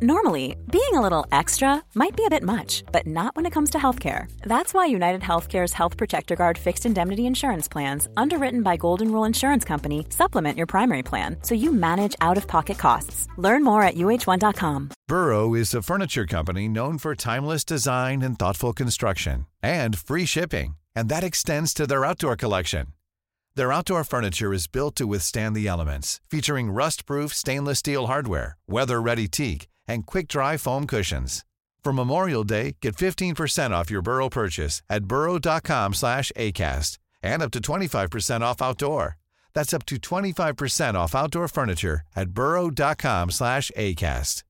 Normally, being a little extra might be a bit much, but not when it comes to healthcare. That's why United Healthcare's Health Protector Guard fixed indemnity insurance plans, underwritten by Golden Rule Insurance Company, supplement your primary plan so you manage out of pocket costs. Learn more at uh1.com. Burrow is a furniture company known for timeless design and thoughtful construction, and free shipping, and that extends to their outdoor collection. Their outdoor furniture is built to withstand the elements, featuring rust proof stainless steel hardware, weather ready teak and quick-dry foam cushions. For Memorial Day, get 15% off your Burrow purchase at burrow.com slash ACAST and up to 25% off outdoor. That's up to 25% off outdoor furniture at burrow.com slash ACAST.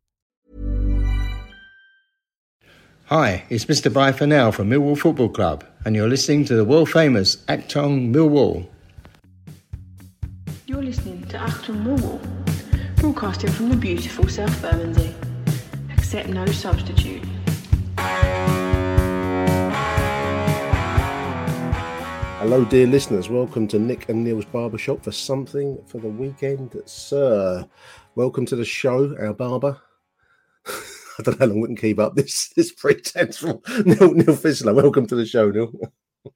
Hi, it's Mr. Bye for now from Millwall Football Club, and you're listening to the world famous Achtung Millwall. You're listening to Achtung Millwall, broadcasting from the beautiful South Bermondsey accept no substitute. Hello, dear listeners. Welcome to Nick and Neil's Barbershop for something for the weekend, sir. Welcome to the show, our barber. I don't know how long we can keep up this this pretense from Neil, Neil Fissler. Welcome to the show, Neil.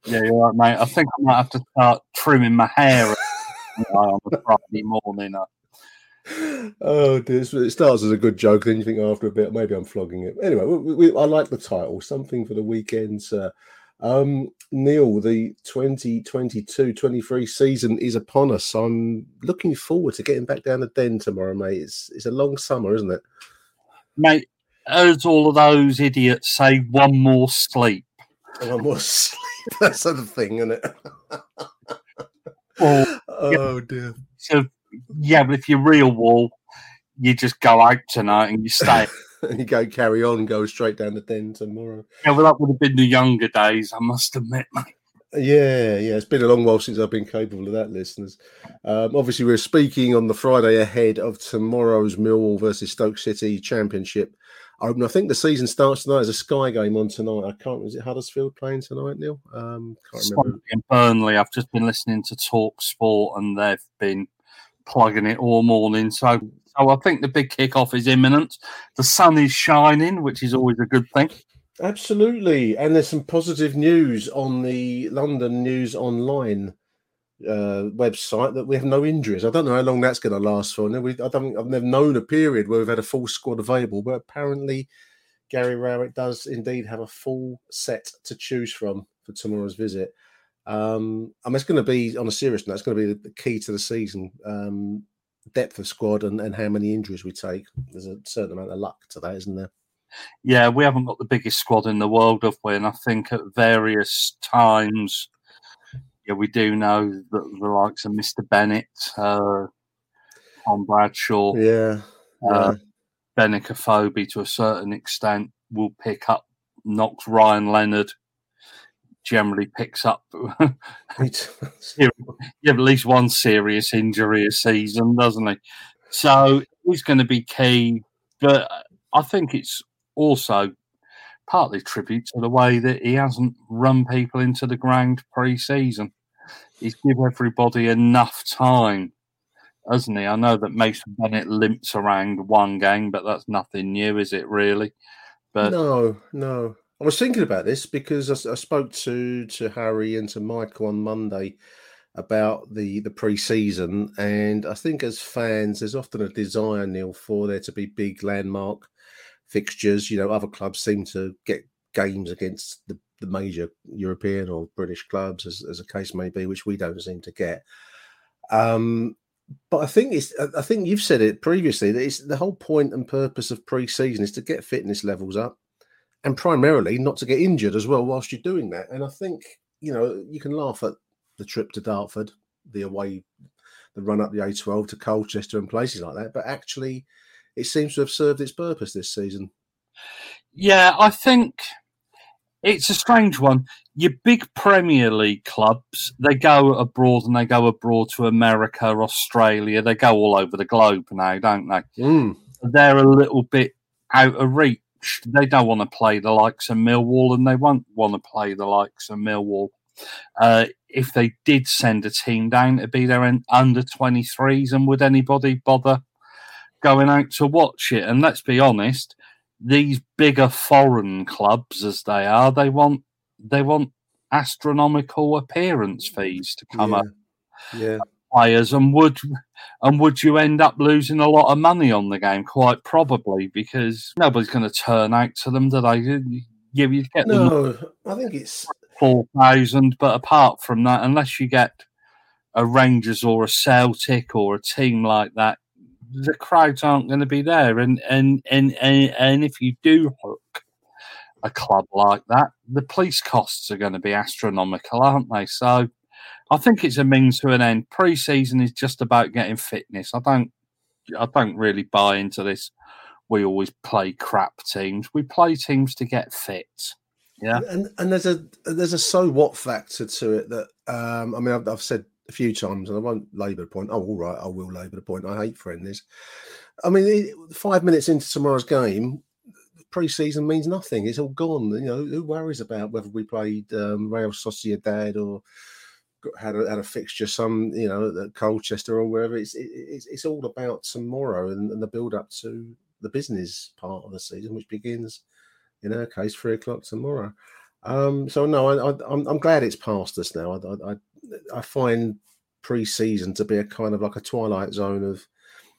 Yeah, you're right, mate. I think I might have to start trimming my hair on a Friday morning oh dear, it starts as a good joke, then you think after a bit, maybe I'm flogging it. Anyway, we, we, I like the title, something for the weekend, sir. Um, Neil, the 2022-23 season is upon us. I'm looking forward to getting back down the den tomorrow, mate. It's it's a long summer, isn't it? Mate, as all of those idiots say, one more sleep. One more sleep. That's the thing, isn't it? oh, oh dear. So yeah, but if you're real wall, you just go out tonight and you stay. and you go carry on and go straight down the den tomorrow. Yeah, well, that would have been the younger days, I must admit, mate. Yeah, yeah, it's been a long while since I've been capable of that, listeners. Um, obviously, we're speaking on the Friday ahead of tomorrow's Millwall versus Stoke City Championship. Um, I think the season starts tonight. There's a Sky game on tonight. I can't. Is it Huddersfield playing tonight, Neil? Um, can't remember. In Burnley. I've just been listening to Talk Sport, and they've been plugging it all morning. So, so I think the big kickoff is imminent. The sun is shining, which is always a good thing. Absolutely, and there's some positive news on the London News Online uh, website that we have no injuries. I don't know how long that's going to last for. We, I don't. I've never known a period where we've had a full squad available, but apparently Gary Rowett does indeed have a full set to choose from for tomorrow's visit. Um, I mean, it's going to be on a serious note. It's going to be the key to the season. Um, depth of squad and, and how many injuries we take. There's a certain amount of luck to that, isn't there? Yeah, we haven't got the biggest squad in the world, have we? And I think at various times, yeah, we do know that the likes of Mr. Bennett, uh, Tom Bradshaw, yeah, uh, Afobe to a certain extent will pick up, knocks Ryan Leonard generally picks up you have at least one serious injury a season, doesn't he? So he's going to be key, but I think it's also partly tribute to the way that he hasn't run people into the ground pre-season. He's give everybody enough time, hasn't he? I know that Mason Bennett limps around one game, but that's nothing new, is it? Really? But no, no. I was thinking about this because I, I, spoke to to Harry and to Michael on Monday about the the pre-season, and I think as fans, there's often a desire, Neil, for there to be big landmark fixtures. You know, other clubs seem to get games against the, the major European or British clubs, as, as a case may be, which we don't seem to get. Um, but I think it's I think you've said it previously that it's the whole point and purpose of pre-season is to get fitness levels up and primarily not to get injured as well whilst you're doing that. And I think you know you can laugh at the trip to Dartford, the away, the run up the A12 to Colchester and places like that, but actually, it seems to have served its purpose this season. Yeah, I think it's a strange one. Your big Premier League clubs, they go abroad and they go abroad to America, Australia. They go all over the globe now, don't they? Mm. They're a little bit out of reach they don't want to play the likes of Millwall, and they won't want to play the likes of Millwall. Uh, if they did send a team down it'd be their under 23s, and would anybody bother going out to watch it. And let's be honest, these bigger foreign clubs as they are, they want they want astronomical appearance fees to come yeah. up Yeah. Players and would and would you end up losing a lot of money on the game? Quite probably because nobody's going to turn out to them do they? You, you get No, I think it's four thousand but apart from that unless you get a Rangers or a Celtic or a team like that the crowds aren't going to be there. And and and and, and if you do hook a club like that the police costs are going to be astronomical aren't they? So I think it's a means to an end. Pre-season is just about getting fitness. I don't, I don't really buy into this. We always play crap teams. We play teams to get fit. Yeah, and and there's a there's a so what factor to it that um I mean I've, I've said a few times and I won't labour the point. Oh, all right, I will labour the point. I hate friendlies. I mean, five minutes into tomorrow's game, pre-season means nothing. It's all gone. You know, who worries about whether we played um, Real Sociedad or had a, had a fixture some you know at Colchester or wherever. It's it, it's it's all about tomorrow and, and the build up to the business part of the season, which begins in our case three o'clock tomorrow. Um, so no, I, I'm glad it's past us now. I I, I- I find pre-season to be a kind of like a twilight zone of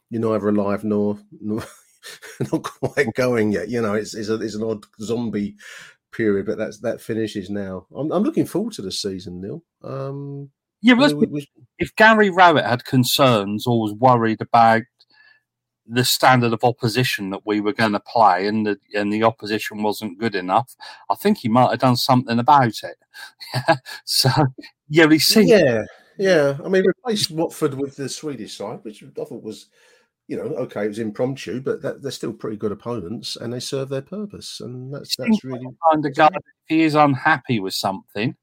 you're neither alive nor, nor not quite going yet. You know, it's it's, a, it's an odd zombie period, but that's that finishes now. I'm I'm looking forward to the season, Neil. Um, yeah. We- we- if Gary Rowett had concerns or was worried about the standard of opposition that we were going to play and the and the opposition wasn't good enough, I think he might have done something about it. so yeah, he seemed yeah, yeah. I mean, replace Watford with the Swedish side, which I thought was, you know, okay, it was impromptu, but that, they're still pretty good opponents, and they serve their purpose, and that's that's really of guy. If he is unhappy with something,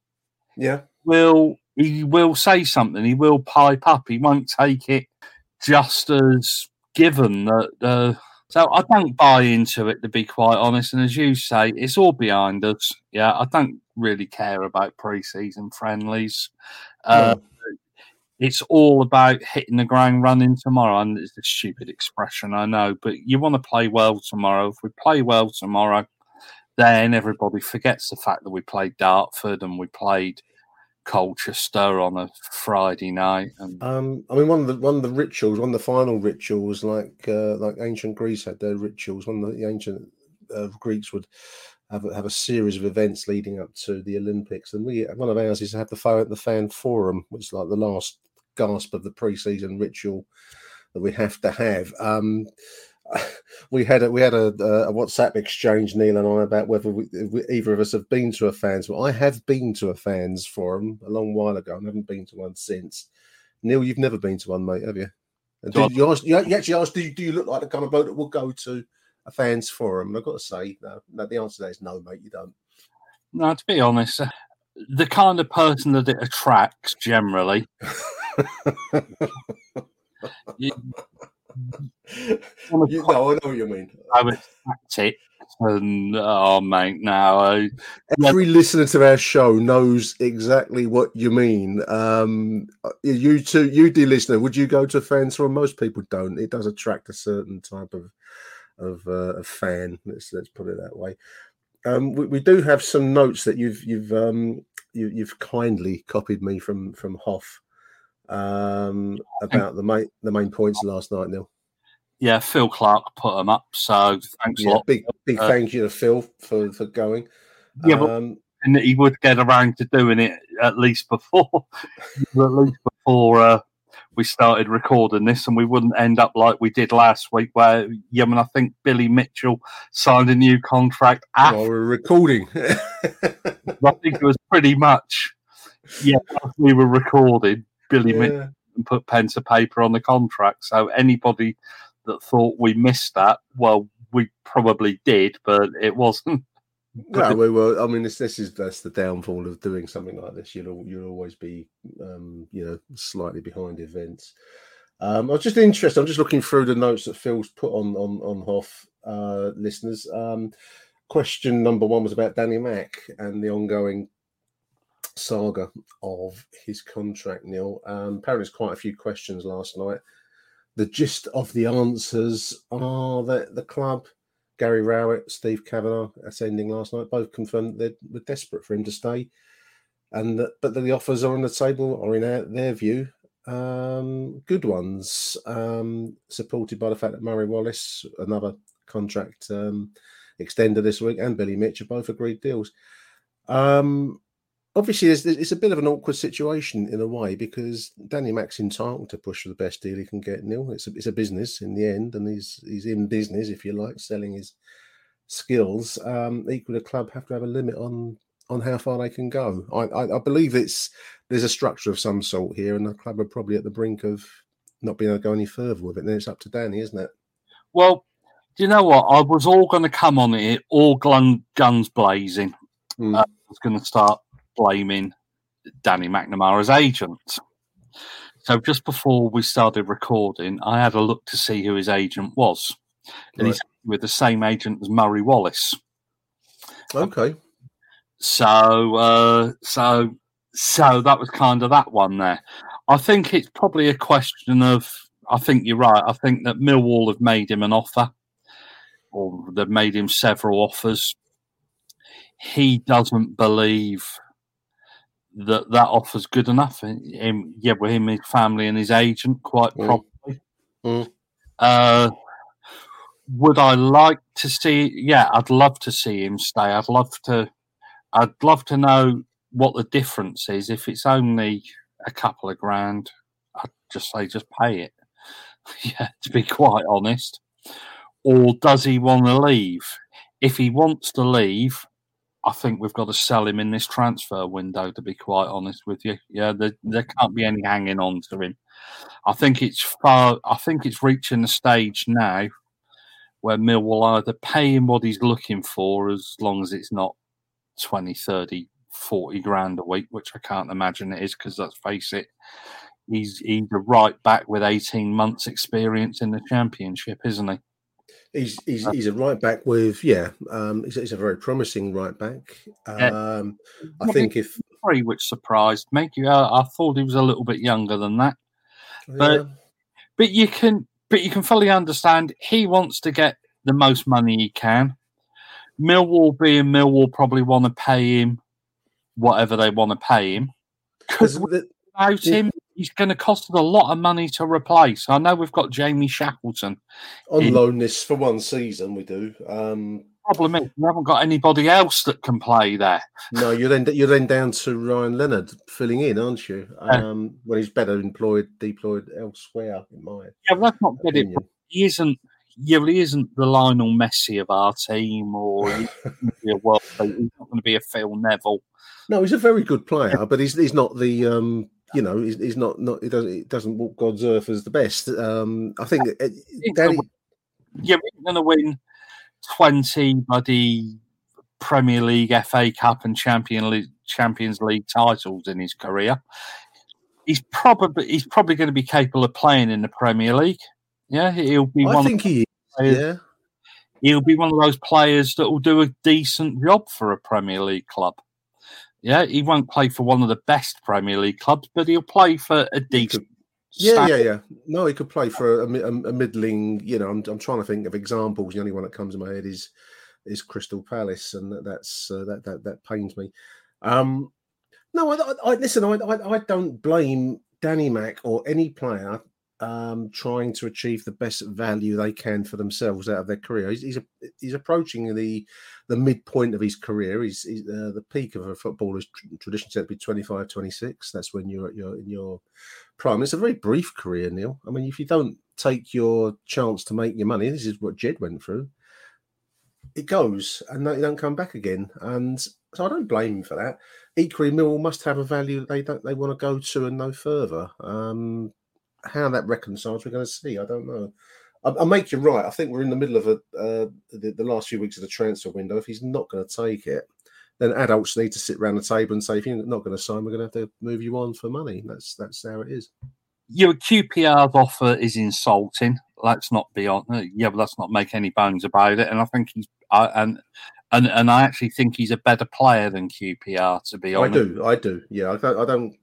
yeah. will he will say something. He will pipe up. He won't take it just as given that. Uh, so I don't buy into it to be quite honest. And as you say, it's all behind us. Yeah, I don't really care about pre-season friendlies. Uh, It's all about hitting the ground running tomorrow. And it's a stupid expression, I know, but you want to play well tomorrow. If we play well tomorrow, then everybody forgets the fact that we played Dartford and we played Colchester on a Friday night. And Um, I mean, one of the one of the rituals, one of the final rituals, like uh, like ancient Greece had their rituals. One of the ancient uh, Greeks would have a, have a series of events leading up to the Olympics, and we one of ours is to have the the fan forum, which is like the last gasp of the pre-season ritual that we have to have. Um, we had a we had a, a WhatsApp exchange, Neil and I, about whether we, we- either of us have been to a fans. Well, I have been to a fans forum a long while ago. I haven't been to one since. Neil, you've never been to one, mate, have you? And did you, ask, you actually asked, do you, do you look like the kind of bloke that will go to a fans forum? And I've got to say, no, no, the answer to that is no, mate, you don't. no, to be honest, uh, the kind of person that it attracts generally. you, want to You, no, I know what you mean. I would tactics and oh mate, no, I, Every listener to our show knows exactly what you mean. Um, you too, you dear listener, would you go to a fans forum? Most people don't. It does attract a certain type of of, uh, of fan. Let's let's put it that way. Um, we, we do have some notes that you've you've um, you, you've kindly copied me from from Hoff um, about the main the main points last night, Neil. yeah, Phil Clark put them up, so thanks a lot. big big Uh, thank you to Phil for for going. Yeah, but um, and he would get around to doing it at least before, at least before uh, we started recording this, and we wouldn't end up like we did last week, where yeah, I mean, I think Billy Mitchell signed a new contract after. while we're recording. I think it was pretty much yeah, we were recording. Billy Yeah. put pen to paper on the contract. So anybody that thought we missed that, well, we probably did, but it wasn't. No, we were. I mean, this this is that's the downfall of doing something like this. You'll you'll always be, um, you know, slightly behind events. Um, I was just interested. I'm just looking through the notes that Phil's put on on on Hoff uh, listeners. Um, question number one was about Danny Mack and the ongoing saga of his contract. Neil, um, apparently, there's quite a few questions last night the gist of the answers are that the club, Gary Rowett, Steve Kavanagh, ascending last night, both confirmed they were desperate for him to stay, and that, but the offers are on the table, or in our, their view, um, good ones, um, supported by the fact that Murray Wallace, another contract um, extender this week, and Billy Mitch have both agreed deals. Um, obviously, it's a bit of an awkward situation in a way because Danny Mack's entitled to push for the best deal he can get. Neil, it's a, it's a business in the end, and he's he's in business, if you like, selling his skills. Um, equally, the club have to have a limit on on how far they can go. I, I, I, believe it's there's a structure of some sort here, and the club are probably at the brink of not being able to go any further with it. And then it's up to Danny, isn't it? Well, do you know what? I was all going to come on it, all gun, guns blazing. Mm. Uh, I was going to start blaming Danny McNamara's agent. So just before we started recording, I had a look to see who his agent was, and right. he's with the same agent as Murray Wallace. Okay. So, uh, so, so that was kind of that one there. I think it's probably a question of. I think you're right. I think that Millwall have made him an offer, or they've made him several offers. He doesn't believe that that offer's good enough. Him, yeah, with him, his family, and his agent, quite mm. probably. Mm. Uh, would I like to see? Yeah, I'd love to see him stay. I'd love to I'd love to know what the difference is. If it's only a couple of grand, I'd just say just pay it. yeah, to be quite honest. Or does he want to leave? If he wants to leave, I think we've got to sell him in this transfer window. To be quite honest with you, yeah, there, there can't be any hanging on to him. I think it's far. I think it's reaching the stage now where Millwall either pay him what he's looking for, as long as it's not 20, 30, 40 grand a week, which I can't imagine it is because let's face it, he's he's a right back with 18 months experience in the championship, isn't he? He's he's, uh, he's a right back with yeah. Um, he's, he's a very promising right back. Um, I think if three, which surprised me. Yeah, I thought he was a little bit younger than that, but yeah. but you can but you can fully understand he wants to get the most money he can. Millwall being Millwall probably want to pay him whatever they want to pay him. Because without him, he's going to cost us a lot of money to replace. I know we've got Jamie Shackleton on in. loan this for one season. We do. Um, Problem is, we haven't got anybody else that can play there. No, you're then you're then down to Ryan Leonard filling in, aren't you? Um, when he's better employed, deployed elsewhere. In my yeah, well, that's not good. It he isn't yeah, he isn't the Lionel Messi of our team, or he's a world. He's not going to be a Phil Neville. No, he's a very good player, but he's he's not the um, you know he's, he's not not he doesn't he doesn't walk God's earth as the best. Um, I think uh, Danny... yeah, we're going to win twenty bloody Premier League, FA Cup, and Champion League, Champions League titles in his career. He's probably he's probably going to be capable of playing in the Premier League. Yeah, he'll be. I think he. Is, yeah. He'll be one of those players that will do a decent job for a Premier League club. Yeah, he won't play for one of the best Premier League clubs, but he'll play for a decent. yeah, yeah, yeah. No, he could play for a, a, a, middling. You know, I'm, I'm trying to think of examples. The only one that comes to my head is is Crystal Palace, and that, that's uh, that that that pains me. Um, no, I, I listen. I, I, I don't blame Danny Mack or any player um, trying to achieve the best value they can for themselves out of their career. He's he's, a, he's approaching the the midpoint of his career. He's, he's uh, the peak of a footballer's tradition said to be 25, 26. That's when you're, in your prime. It's a very brief career, Neil. I mean, if you don't take your chance to make your money, this is what Jed went through. It goes, and they don't come back again. And so I don't blame him for that. Equally, Millwall must have a value they don't they want to go to and no further. Um, how that reconciles, we're going to see. I don't know. I, I make you right. I think we're in the middle of a, uh, the, the, last few weeks of the transfer window. If he's not going to take it, then adults need to sit around the table and say, if you're not going to sign, we're going to have to move you on for money. That's that's how it is. Your QPR's offer is insulting. Let's not be on. Yeah, but let's not make any bones about it. And I think he's uh, and and and I actually think he's a better player than QPR. To be honest, I do, I do. Yeah, I don't, I don't,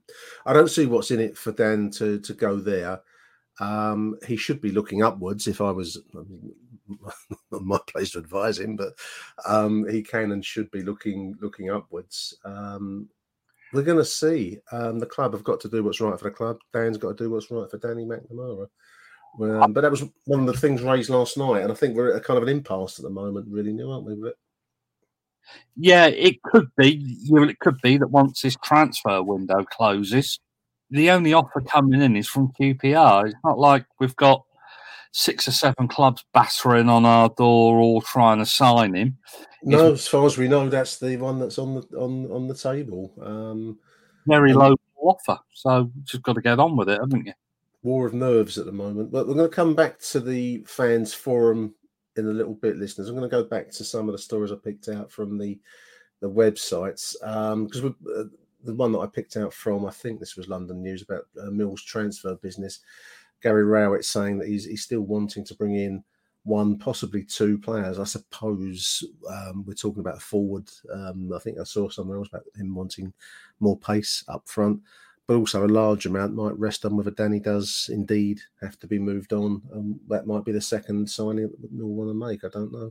I don't see what's in it for Dan to to go there. Um, he should be looking upwards. If I was not my place to advise him, but um, he can and should be looking looking upwards. Um, we're going to see. Um, the club have got to do what's right for the club. Dan's got to do what's right for Danny McNamara. Um, but that was one of the things raised last night, and I think we're at a kind of an impasse at the moment, really, new, aren't we? But... Yeah, it could be. it could be that once this transfer window closes, the only offer coming in is from QPR. It's not like we've got six or seven clubs battering on our door, all trying to sign him. No, as far as we know, that's the one that's on the on on the table. Um, very low offer, so just got to get on with it, haven't you? War of nerves at the moment. But we're going to come back to the fans forum in a little bit, listeners. I'm going to go back to some of the stories I picked out from the the websites because um, uh, the one that I picked out from, I think this was London News about uh, Mills transfer business. Gary Rowett saying that he's he's still wanting to bring in one, possibly two players. I suppose um, we're talking about a forward. Um, I think I saw somewhere else about him wanting more pace up front, but also a large amount might rest on whether Danny does indeed have to be moved on. And that might be the second signing that we'll want to make. I don't know.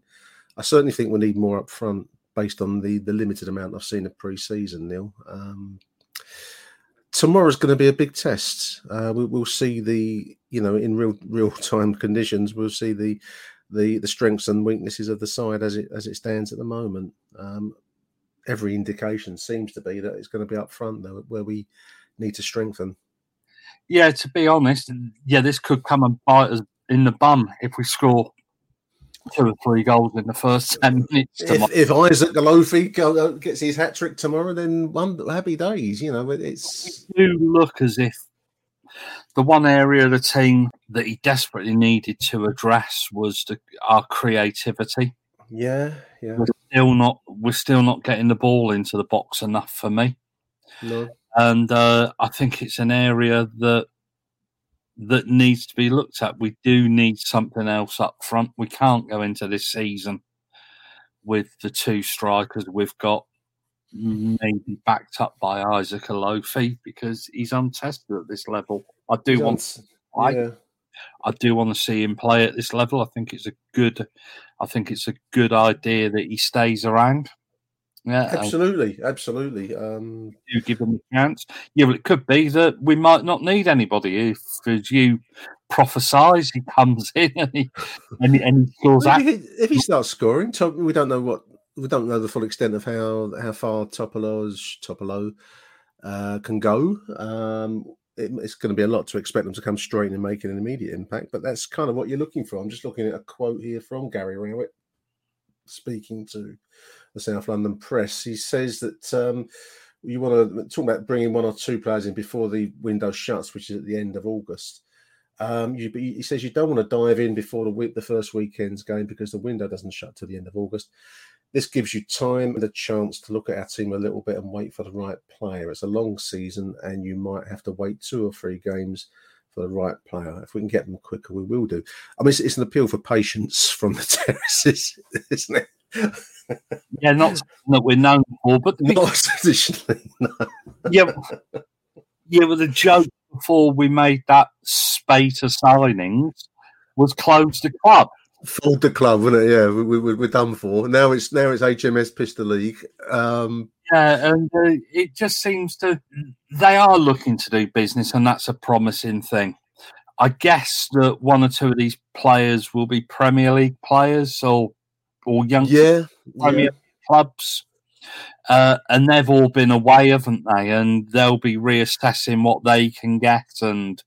I certainly think we need more up front based on the the limited amount I've seen of pre-season. Neil. Um, tomorrow's going to be a big test. Uh, we, will see the, you know, in real real time conditions, we'll see the the the strengths and weaknesses of the side as it as it stands at the moment. Um, every indication seems to be that it's going to be up front though, where we need to strengthen. Yeah, to be honest, yeah, this could come and bite us in the bum if we score two or three goals in the first 10 minutes. If, if, Isaac Olaofe gets his hat trick tomorrow, then one happy days. You know, it's. We do look as if the one area of the team that he desperately needed to address was the, our creativity. Yeah, yeah. We're still not. We're still not getting the ball into the box enough for me. No. And uh, I think it's an area that that needs to be looked at. We do need something else up front. We can't go into this season with the two strikers we've got maybe backed up by Isaac Olaofe because he's untested at this level. I do want un- yeah. I, I do want to see him play at this level. I think it's a good I think it's a good idea that he stays around. Yeah, absolutely, absolutely. Um, you give them a chance. Yeah, well, it could be that we might not need anybody if, as you prophesise, he comes in and he and he, and he scores. Well, if, he, if, he, starts scoring, we don't know what we don't know the full extent of how how far Topolo's Topolo uh, can go. Um, it, it's going to be a lot to expect them to come straight in and make an immediate impact, but that's kind of what you're looking for. I'm just looking at a quote here from Gary Rowett speaking to the South London Press. He says that um, you want to talk about bringing one or two players in before the window shuts, which is at the end of August. Um, you, he says you don't want to dive in before the week, the first weekend's game because the window doesn't shut to the end of August. This gives you time and a chance to look at our team a little bit and wait for the right player. It's a long season, and you might have to wait two or three games for the right player. If we can get them quicker, we will do. I mean, it's, it's an appeal for patience from the terraces, isn't it? Yeah, not that we're known for, but the, not traditionally. No. yeah, yeah. But the joke before we made that spate of signings was close the club. Fold the club, wasn't it? Yeah, we, we, we're done for. Now it's now it's HMS Pistol League. Um, yeah, and uh, it just seems to they are looking to do business, and that's a promising thing. I guess that one or two of these players will be Premier League players or or young yeah, Premier yeah. clubs. Uh, and they've all been away, haven't they? And they'll be reassessing what they can get and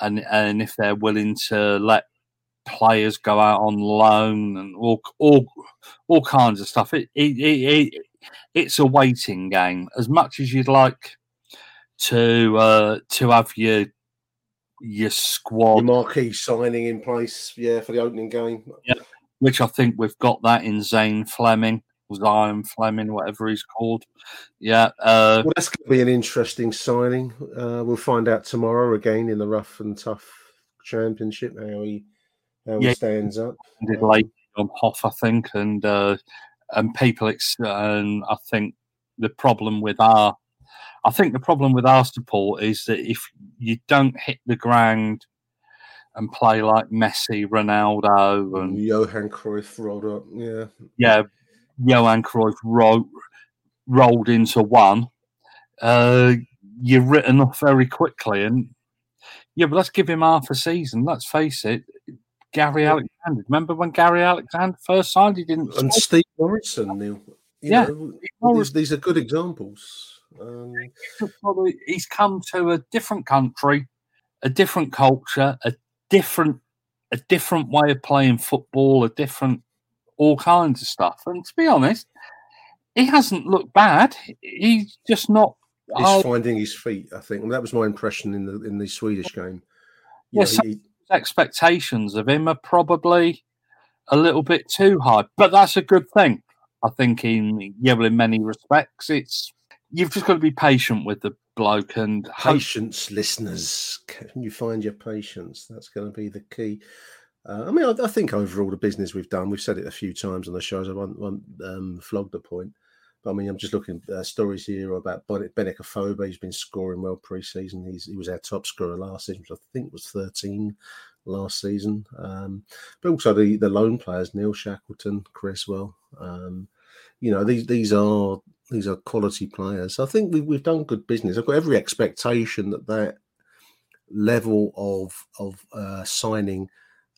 and and if they're willing to let players go out on loan and all all all kinds of stuff. It it, it, it it's a waiting game. As much as you'd like to uh, to have your your squad, your marquee signing in place, yeah, for the opening game. Yeah, which I think we've got that in Zane Flemming, Zion Flemming, whatever he's called. Yeah. Uh, well, that's going to be an interesting signing. Uh, we'll find out tomorrow again in the rough and tough championship how he how yeah, he stands up. Did late on Hoff, I think, and uh, and people, ex- and I think the problem with our, I think the problem with our support is that if you don't hit the ground and play like Messi, Ronaldo, and Johan Cruyff rolled up. Yeah, yeah, Johan Cruyff ro- rolled into one. Uh, you're written off very quickly, and yeah, but let's give him half a season. Let's face it, Gary Alexander. Remember when Gary Alexander first signed? He didn't. And Steve Morison, Neil. You yeah, know, these, these, are good examples. Um, he's come to a different country, a different culture, a different a different way of playing football, a different all kinds of stuff. And to be honest, he hasn't looked bad. He's just not. He's finding his feet. I think and that was my impression in the in the Swedish game. You yeah, know, he, expectations of him are probably a little bit too high, but that's a good thing. I think in yeah, well, in many respects, it's you've just got to be patient with the bloke and patience, hope... listeners. Can you find your patience? That's going to be the key. Uh, I mean, I, I, think overall the business we've done, we've said it a few times on the shows. I won't, won't um, flog the point. But I mean, I'm just looking uh, stories here about Benik Afobe. He's been scoring well pre-season. He's, he was our top scorer last season, which I think was 13 last season. Um, but also the, the lone players, Neil Shackleton, Cresswell. Um, you know, these these are these are quality players. I think we've we've done good business. I've got every expectation that that level of of uh, signing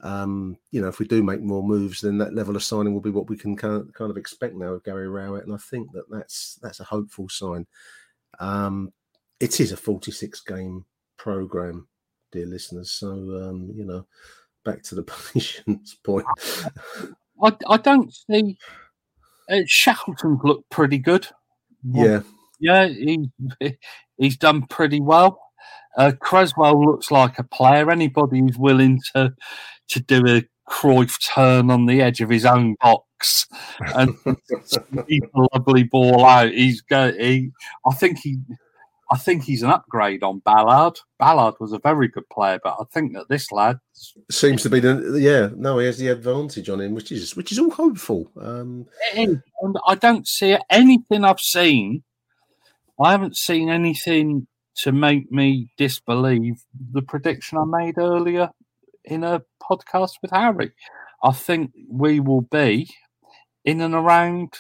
um, you know, if we do make more moves, then that level of signing will be what we can kind of, kind of expect now with Gary Rowett, and I think that that's that's a hopeful sign. Um, it is a 46 game program, dear listeners. So um, you know, back to the patience point. I, I don't see uh, Shackleton's looked pretty good. Yeah, yeah, he he's done pretty well. Uh, Cresswell looks like a player. Anybody who's willing to to do a Cruyff turn on the edge of his own box and keep a lovely ball out. He's go. He, I think he. I think he's an upgrade on Ballard. Ballard was a very good player, but I think that this lad seems to be the yeah. No, he has the advantage on him, which is which is all hopeful. Um, and I don't see anything I've seen. I haven't seen anything to make me disbelieve the prediction I made earlier in a podcast with Harry. I think we will be in and around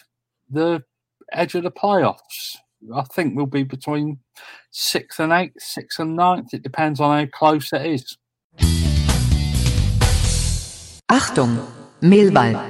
the edge of the playoffs. I think we'll be between sixth and eighth, sixth and ninth. It depends on how close it is. Achtung, Mehlball.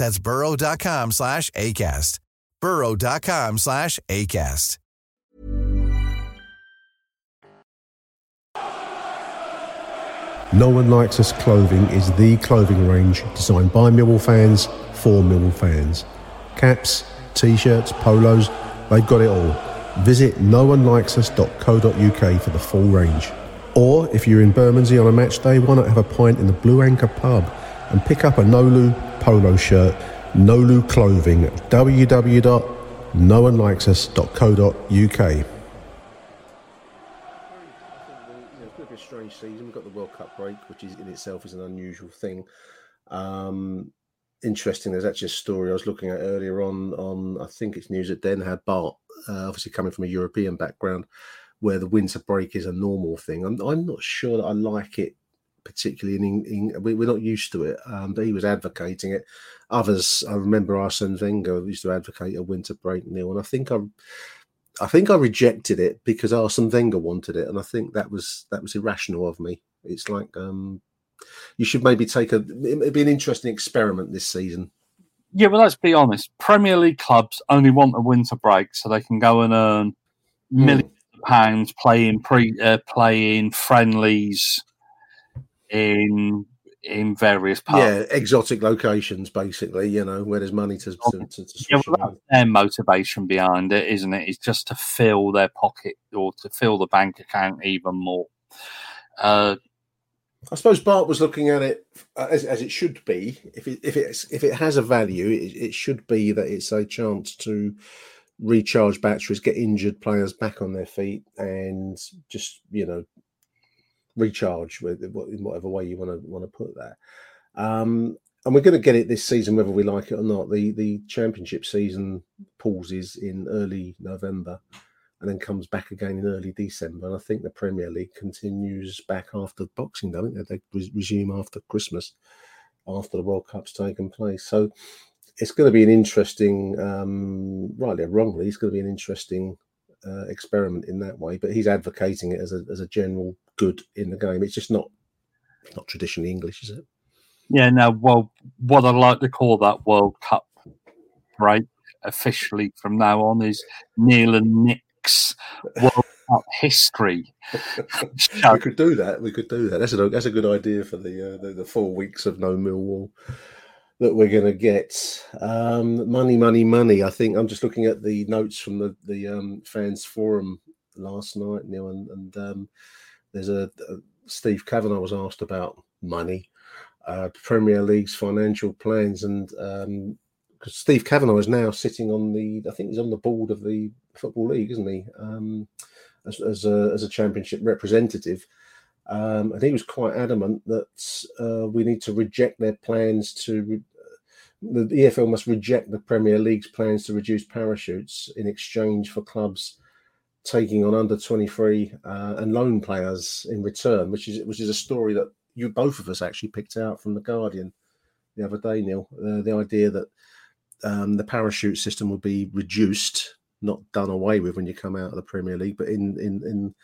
that's burrow.com slash ACAST. burrow.com slash ACAST. No One Likes Us Clothing is the clothing range designed by Millwall fans for Millwall fans. Caps, t-shirts, polos, they've got it all. Visit noonelikesus.co.uk for the full range. Or if you're in Bermondsey on a match day, why not have a pint in the Blue Anchor pub and pick up a Nolu polo shirt, Nolu clothing, www.noonelikesus.co.uk. strange season. We've got the World Cup break, which is in itself is an unusual thing. Um, interesting. There's actually a story I was looking at earlier on. On I think it's news at Den had Bart, uh, obviously coming from a European background, where the winter break is a normal thing. I'm, I'm not sure that I like it particularly in, in we, are not used to it. Um, but he was advocating it. Others, I remember Arsene Wenger used to advocate a winter break, Neil, and I think I, I think I rejected it because Arsene Wenger wanted it, and I think that was that was irrational of me. It's like um, you should maybe take a. It'd be an interesting experiment this season. Yeah, well, let's be honest. Premier League clubs only want a winter break so they can go and earn mm. millions of pounds playing pre uh, playing friendlies in in various parts. Yeah, exotic locations, basically. You know where there's money to, to, to, to yeah, well, that's their motivation behind it, isn't it? It's just to fill their pocket or to fill the bank account even more. Uh, I suppose Bart was looking at it uh, as, as it should be. If it if it's if it has a value, it, it should be that it's a chance to recharge batteries, get injured players back on their feet, and just you know recharge with in whatever way you want to want to put that. Um, and we're going to get it this season, whether we like it or not. The the championship season pauses in early November, and then comes back again in early December. And I think the Premier League continues back after Boxing Day. They, they resume after Christmas, after the World Cup's taken place. So it's going to be an interesting, um, rightly or wrongly, it's going to be an interesting uh, experiment in that way. But he's advocating it as a as a general good in the game. It's just not not traditionally English, is it? Yeah, no. Well, what I like to call that World Cup break officially from now on is Neil and Nick's World Cup history. we could do that. We could do that. That's a that's a good idea for the uh, the, the four weeks of no Millwall that we're going to get. Um, money, money, money. I think I'm just looking at the notes from the the um, fans forum last night, Neil, and, and um, there's a, a, Steve Kavanagh was asked about money, uh, Premier League's financial plans, and um, Steve Kavanagh is now sitting on the, I think he's on the board of the Football League, isn't he? Um, as, as, a, as a championship representative. Um, and he was quite adamant that uh, we need to reject their plans to the EFL must reject the Premier League's plans to reduce parachutes in exchange for clubs taking on under 23 uh, and loan players in return, which is which is a story that you both of us actually picked out from the Guardian the other day, Neil. Uh, the idea that um, the parachute system will be reduced, not done away with when you come out of the Premier League, but in in, in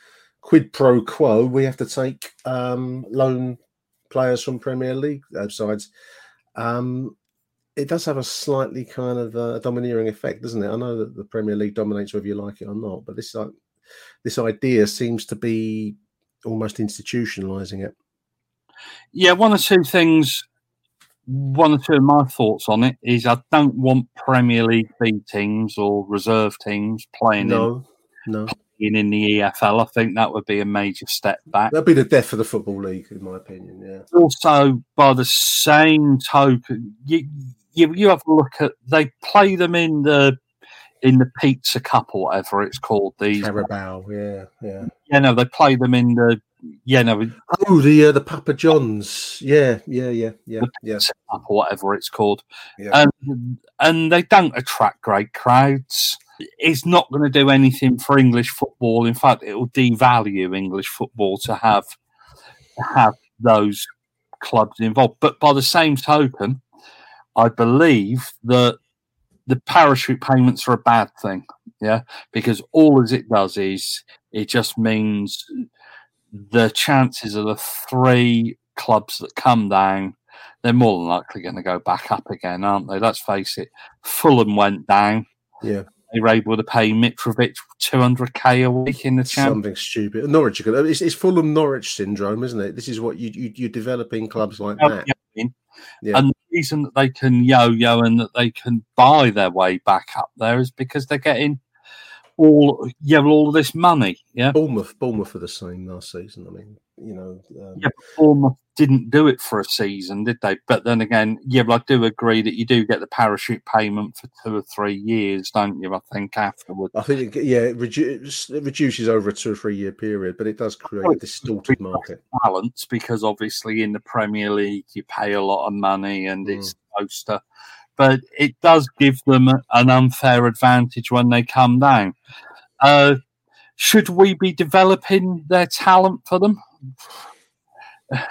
quid pro quo, we have to take um, loan players from Premier League uh, sides. Um, it does have a slightly kind of uh, domineering effect, doesn't it? I know that the Premier League dominates whether you like it or not, but this uh, this idea seems to be almost institutionalizing it. Yeah, one or two things. One or two of my thoughts on it is I don't want Premier League B teams or reserve teams playing no, in, no. Playing in the EFL. I think that would be a major step back. That'd be the death of the football league, in my opinion. Yeah. Also, by the same token, you, you you have a look at they play them in the in the Pizza Cup or whatever it's called. The Carabao, yeah, yeah. Yeah, no, they play them in the yeah, no. Oh, the uh, the Papa John's, yeah, yeah, yeah, yeah, yeah. Cup or whatever it's called, yeah. and and they don't attract great crowds. It's not going to do anything for English football. In fact, it will devalue English football to have have those clubs involved. But by the same token, I believe that the parachute payments are a bad thing. Yeah, because all as it does is it just means the chances of the three clubs that come down, they're more than likely going to go back up again, aren't they? Let's face it. Fulham went down. Yeah. They were able to pay Mitrovic 200k a week in the champ. Something stupid. Norwich, it's, it's Fulham Norwich syndrome, isn't it? This is what you, you, you're developing clubs like that. Yeah. And the reason that they can yo-yo and that they can buy their way back up there is because they're getting all yeah all this money. Yeah, Bournemouth, Bournemouth for the same last season. I mean, you know, um... yeah, Bournemouth didn't do it for a season, did they? But then again, yeah, but I do agree that you do get the parachute payment for two or three years, don't you? I think afterwards. I think, it, yeah, it, it reduces over a two or three year period, but it does create a distorted market. Balance because obviously in the Premier League you pay a lot of money and Mm. it's supposed to, but it does give them an unfair advantage when they come down. Uh, should we be developing their talent for them?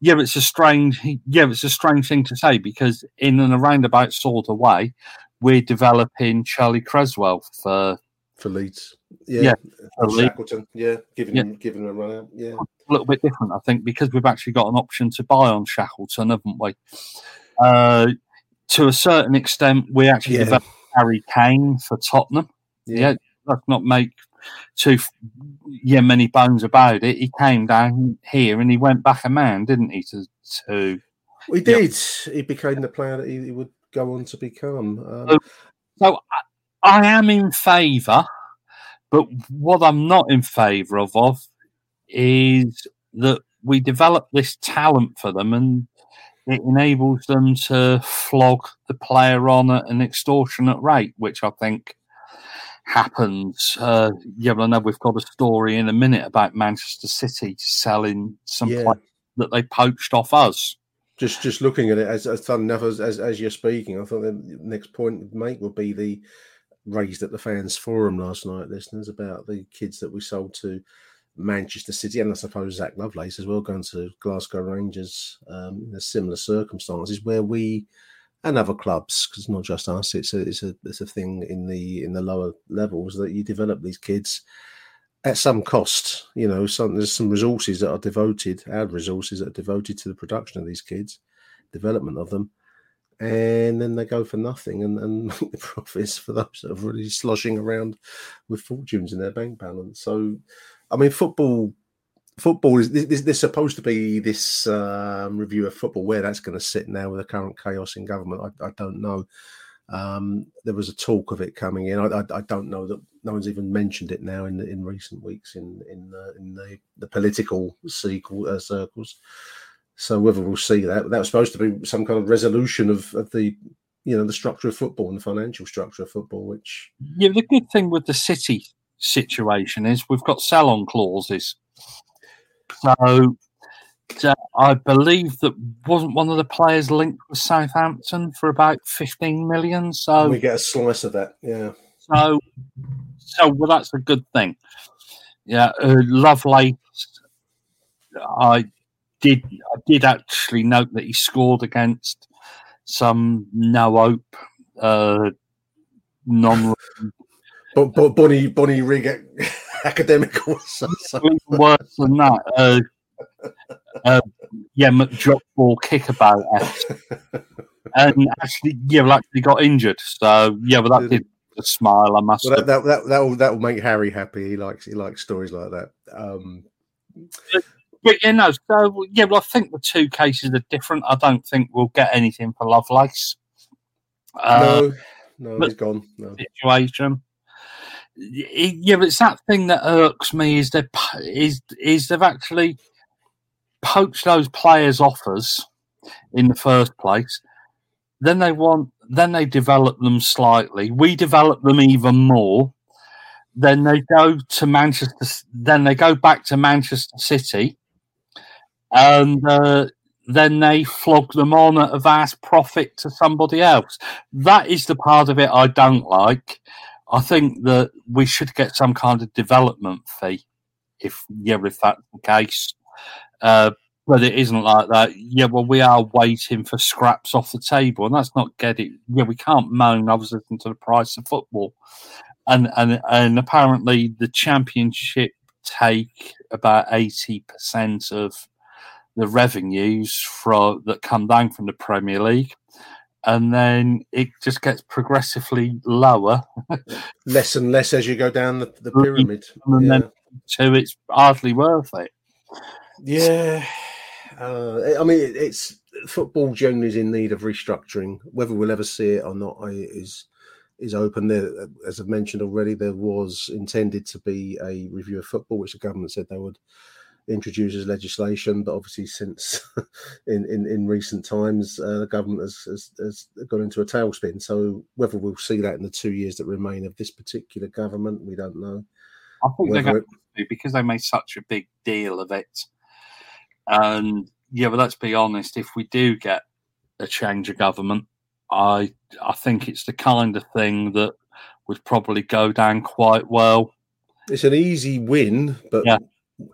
yeah, it's a strange. Yeah, it's a strange thing to say because in an roundabout sort of way, we're developing Charlie Cresswell for for Leeds. Yeah, Yeah, for. Shackleton. Yeah, giving Yeah. him giving him a run out. Yeah, a little bit different, I think, because we've actually got an option to buy on Shackleton, haven't we? Uh, to a certain extent, we actually Yeah. developed Harry Kane for Tottenham. Yeah. Yeah, let's not make too yeah many bones about it. He came down here and he went back a man, didn't he? To to he did. He became the player that he, he would go on to become. Um, So- so I, I am in favour, but what I'm not in favour of, of is that we develop this talent for them and it enables them to flog the player on at an extortionate rate, which I think happens. Uh, yeah, but I know we've got a story in a minute about Manchester City selling some Yeah. that they poached off us. just just looking at it as, as fun enough as, as as you're speaking, I thought the next point to make would be the raised at the fans forum last night, listeners, about the kids that we sold to Manchester City, and I suppose Zak Lovelace as well, going to Glasgow Rangers um, in a similar circumstances where we and other clubs, because not just us, it's a it's a it's a thing in the in the lower levels that you develop these kids at some cost. You know, some there's some resources that are devoted, our resources that are devoted to the production of these kids, development of them, and then they go for nothing and, and make the profits for those that are really sloshing around with fortunes in their bank balance. So, I mean, football. Football is this, there's supposed to be this um, review of football where that's going to sit now with the current chaos in government. I, I don't know. Um, there was a talk of it coming in. I, I, I don't know that no one's even mentioned it now in in recent weeks in in the, in the, the political sequel, uh, circles. So whether we'll see that that was supposed to be some kind of resolution of, of the you know the structure of football and the financial structure of football, which Yeah, the good thing with the City situation is we've got sell-on clauses. So, so I believe that wasn't one of the players linked with Southampton for about fifteen million. So, we get a slice of that. Yeah, so, so well, that's a good thing. Yeah, uh, Lovelace. I did. I did actually note that he scored against some no hope, uh, non but, but Bonnie Bonnyrigg so. worse than that. Uh, uh, yeah, ball kickabout, and actually, yeah, well, actually got injured. So yeah, well, that did a smile. I must. Well, that, that that that will that will make Harry happy. He likes he likes stories like that. Um, But you know, so yeah, well, I think the two cases are different. I don't think we'll get anything for Lovelace. Uh, no, no, he's gone. No. situation. Yeah, but it's that thing that irks me is they is is they've actually poached those players' offers in the first place. Then they want, then they develop them slightly. We develop them even more. Then they go to Manchester. Then they go back to Manchester City, and uh, then they flog them on at a vast profit to somebody else. That is the part of it I don't like. I think that we should get some kind of development fee, if yeah, if that's the case. Uh, but it isn't like that. Yeah, well, we are waiting for scraps off the table, and that's not get it. Yeah, we can't moan. I was listening to the price of football, and and and apparently the championship take about eighty percent of the revenues from that come down from the Premier League, and then it just gets progressively lower. Less and less as you go down the, the pyramid. and Yeah. then to it's hardly worth it. Yeah, uh, I mean, it- it's football generally is in need of restructuring. Whether we'll ever see it or not I, is is open. There, as I've mentioned already, there was intended to be a review of football, which the government said they would introduces legislation, but obviously since in, in, in recent times uh, the government has, has, has gone into a tailspin. So whether we'll see that in the two years that remain of this particular government, we don't know. I think Whether they're going it- to because they made such a big deal of it. And yeah, but let's be honest, if we do get a change of government, I I think it's the kind of thing that would probably go down quite well. It's an easy win, but Yeah.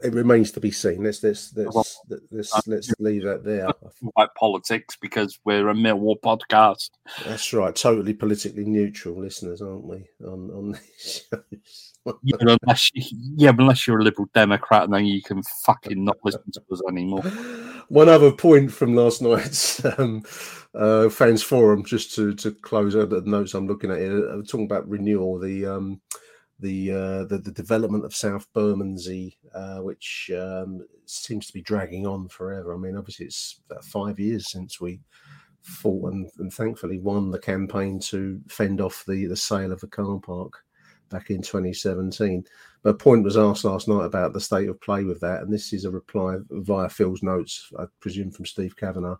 It remains to be seen. Let's let's let's Well, let's, uh, let's leave that there. About politics because we're a Millwall podcast. That's right. Totally politically neutral listeners, aren't we? On on these shows. Yeah, but unless you, yeah, unless you're a liberal Democrat, and then you can fucking not listen to us anymore. One other point from last night's um, uh, fans forum, just to to close out the notes I'm looking at here, uh, talking about renewal, the um, the, uh, the the development of South Bermondsey, uh, which um, seems to be dragging on forever. I mean, obviously it's about five years since we fought and, and thankfully won the campaign to fend off the the sale of the car park back in 2017. But a point was asked last night about the state of play with that, and this is a reply via Phil's notes, I presume from Steve Kavanagh,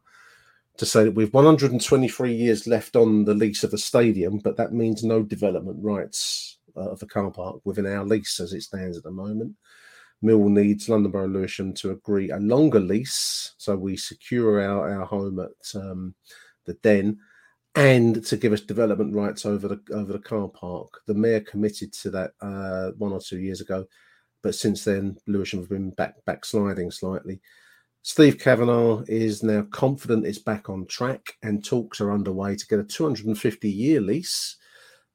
to say that we've 123 years left on the lease of the stadium, but that means no development rights of the car park within our lease as it stands at the moment. Mill needs London Borough Lewisham to agree a longer lease, so we secure our, our home at um, the Den, and to give us development rights over the over the car park. The mayor committed to that uh, one or two years ago, but since then Lewisham have been back backsliding slightly. Steve Kavanagh is now confident it's back on track, and talks are underway to get a 250 year lease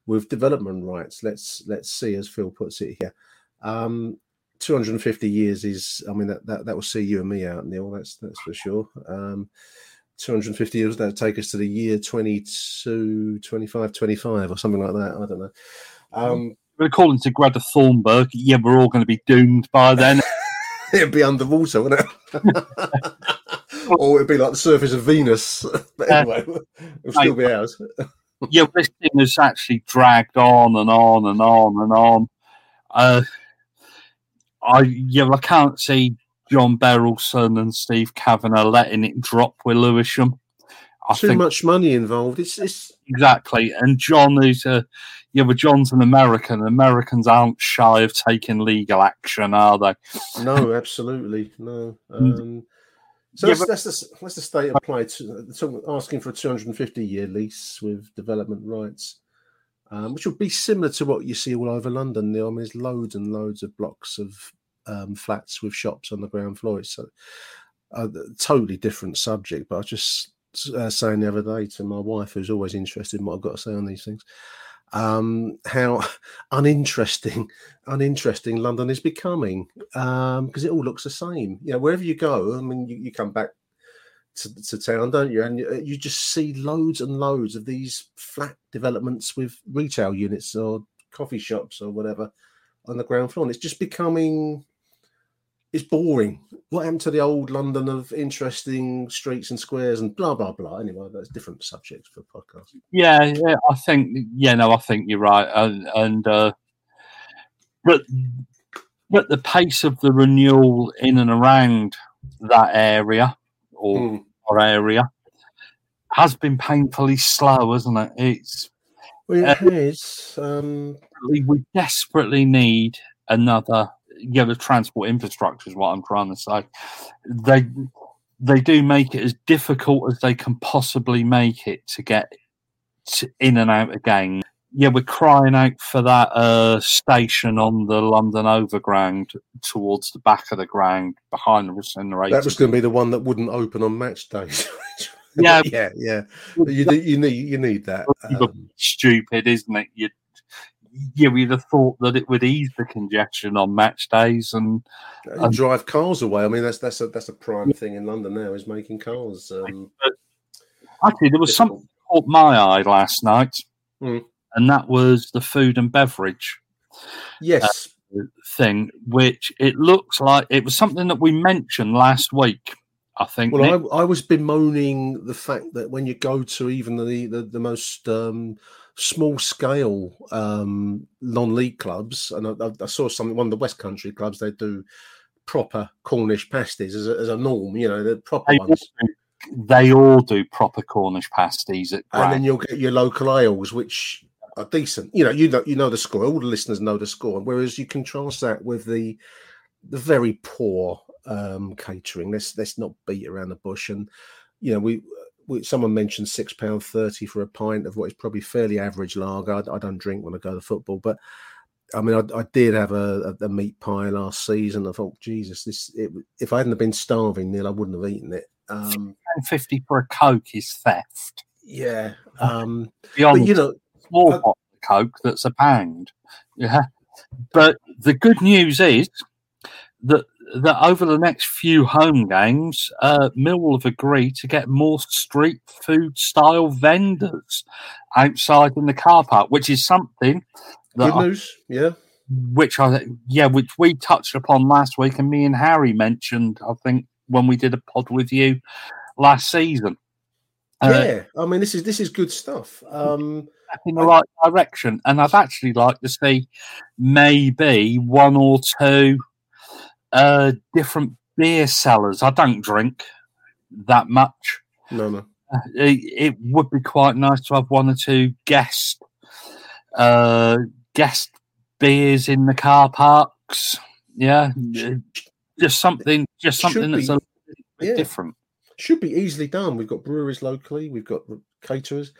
with development rights. Let's let's see, as Phil puts it here. Um, 250 years is, I mean, that, that that will see you and me out, Neil. That's that's for sure. Um, 250 years that take us to the year 22 25 25 or something like that i don't know um to Greta Thunberg, yeah, we're all going to be doomed by then. it'd be underwater wouldn't it or it'd be like the surface of venus but anyway it'll still be ours yeah, this thing has actually dragged on and on and on and on. Uh, I yeah, I can't see John Berylson and Steve Kavanagh letting it drop with Lewisham. I too think much money involved it's it's exactly. And John is a yeah, but John's an American. Americans aren't shy of taking legal action, are they? no absolutely no um so Yeah, but- that's, the, that's the state of play to, asking for a 250 year lease with development rights um, which would be similar to what you see all over London. Neil. I mean, there's loads and loads of blocks of um, flats with shops on the ground floor. It's a, a totally different subject, but I was just uh, saying the other day to my wife, who's always interested in what I've got to say on these things, um, how uninteresting, uninteresting London is becoming because it all looks the same. You know, wherever you go, I mean, you, you come back to, to town, don't you? And you, you just see loads and loads of these flat developments with retail units or coffee shops or whatever on the ground floor. And it's just becoming, it's boring. What happened to the old London of interesting streets and squares and blah, blah, blah? Anyway, that's different subjects for podcast. Yeah, yeah, I think yeah, no, I think you're right, and, and uh, but but the pace of the renewal in and around that area or Hmm. or area has been painfully slow, hasn't it? It's Well, Uh, it is. Um, we desperately need another. Yeah, the transport infrastructure is what I'm trying to say. They they do make it as difficult as they can possibly make it to get to in and out again. Yeah, we're crying out for that uh, station on the London Overground towards the back of the ground behind the incinerator. that was going to be the one that wouldn't open on match days. Yeah. yeah, yeah. You, you need you need that. Um, stupid, isn't it? You, yeah, we'd have thought that it would ease the congestion on match days, and you drive cars away. I mean, that's that's a that's a prime thing in London now is making cars. Um, Actually, there was something caught my eye last night, Hmm. and that was the food and beverage yes, thing, which it looks like it was something that we mentioned last week. I think. Well, I, I was bemoaning the fact that when you go to even the the, the most um, small scale um, non league clubs, and I, I- saw something one of the West Country clubs they do proper Cornish pasties as a, as a norm. You know, the proper They ones. all, do, they all do proper Cornish pasties at and then you'll get your local ales, which are decent. You know, you know, you know the score. All the listeners know the score. Whereas you contrast that with the the very poor um, catering. Let's let's not beat around the bush. And you know, we someone mentioned six pound thirty for a pint of what is probably fairly average lager. I, I don't drink when I go to football, but I mean, I, I did have a, a, meat pie last season. I thought, Jesus, this it, if I hadn't have been starving, Neil, I wouldn't have eaten it. Um, fifty for a Coke is theft. yeah, um, Beyond but you know, small I- bottle of Coke that's a pound. Yeah. But the good news is that that over the next few home games, uh, Millwall have agreed to get more street food style vendors outside in the car park, which is something that good I- news. Yeah, which I yeah, which we touched upon last week, and me and Harry mentioned, I think, when we did a pod with you last season. Uh, yeah. I mean, this is this is good stuff. Um, in the right direction. And I'd actually like to see maybe one or two uh, different beer sellers. I don't drink that much. no, no. Uh, It, it would be quite nice to have one or two guest uh, guest beers in the car parks. Yeah, uh, just something, just something that's a little bit Yeah. different. should be easily done. We've got breweries locally, we've got caterers,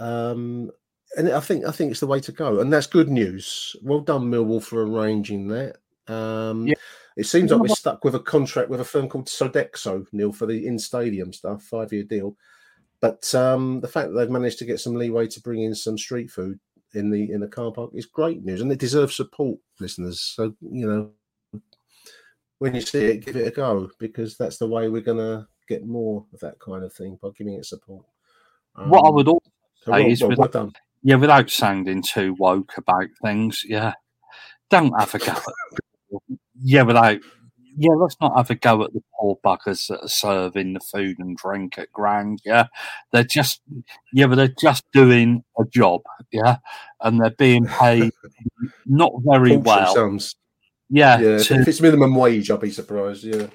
um, and I think I think it's the way to go, and that's good news. Well done, Millwall, for arranging that. Um, Yeah. It seems like we're stuck with a contract with a firm called Sodexo, Neil, for the in-stadium stuff, five-year deal. But um, the fact that they've managed to get some leeway to bring in some street food in the in the car park is great news, and it deserves support, listeners. So you know, when you see it, give it a go because that's the way we're going to get more of that kind of thing by giving it support. what I Um, would also so say well- is well- with- well yeah, without sounding too woke about things, yeah, don't have a go yeah, without yeah, let's not have a go at the poor buggers that are serving the food and drink at Grand. Yeah, they're just yeah, but they're just doing a job. Yeah, and they're being paid not very well. sums. Yeah, Yeah, to, if it's minimum wage, I'll be surprised. Yeah,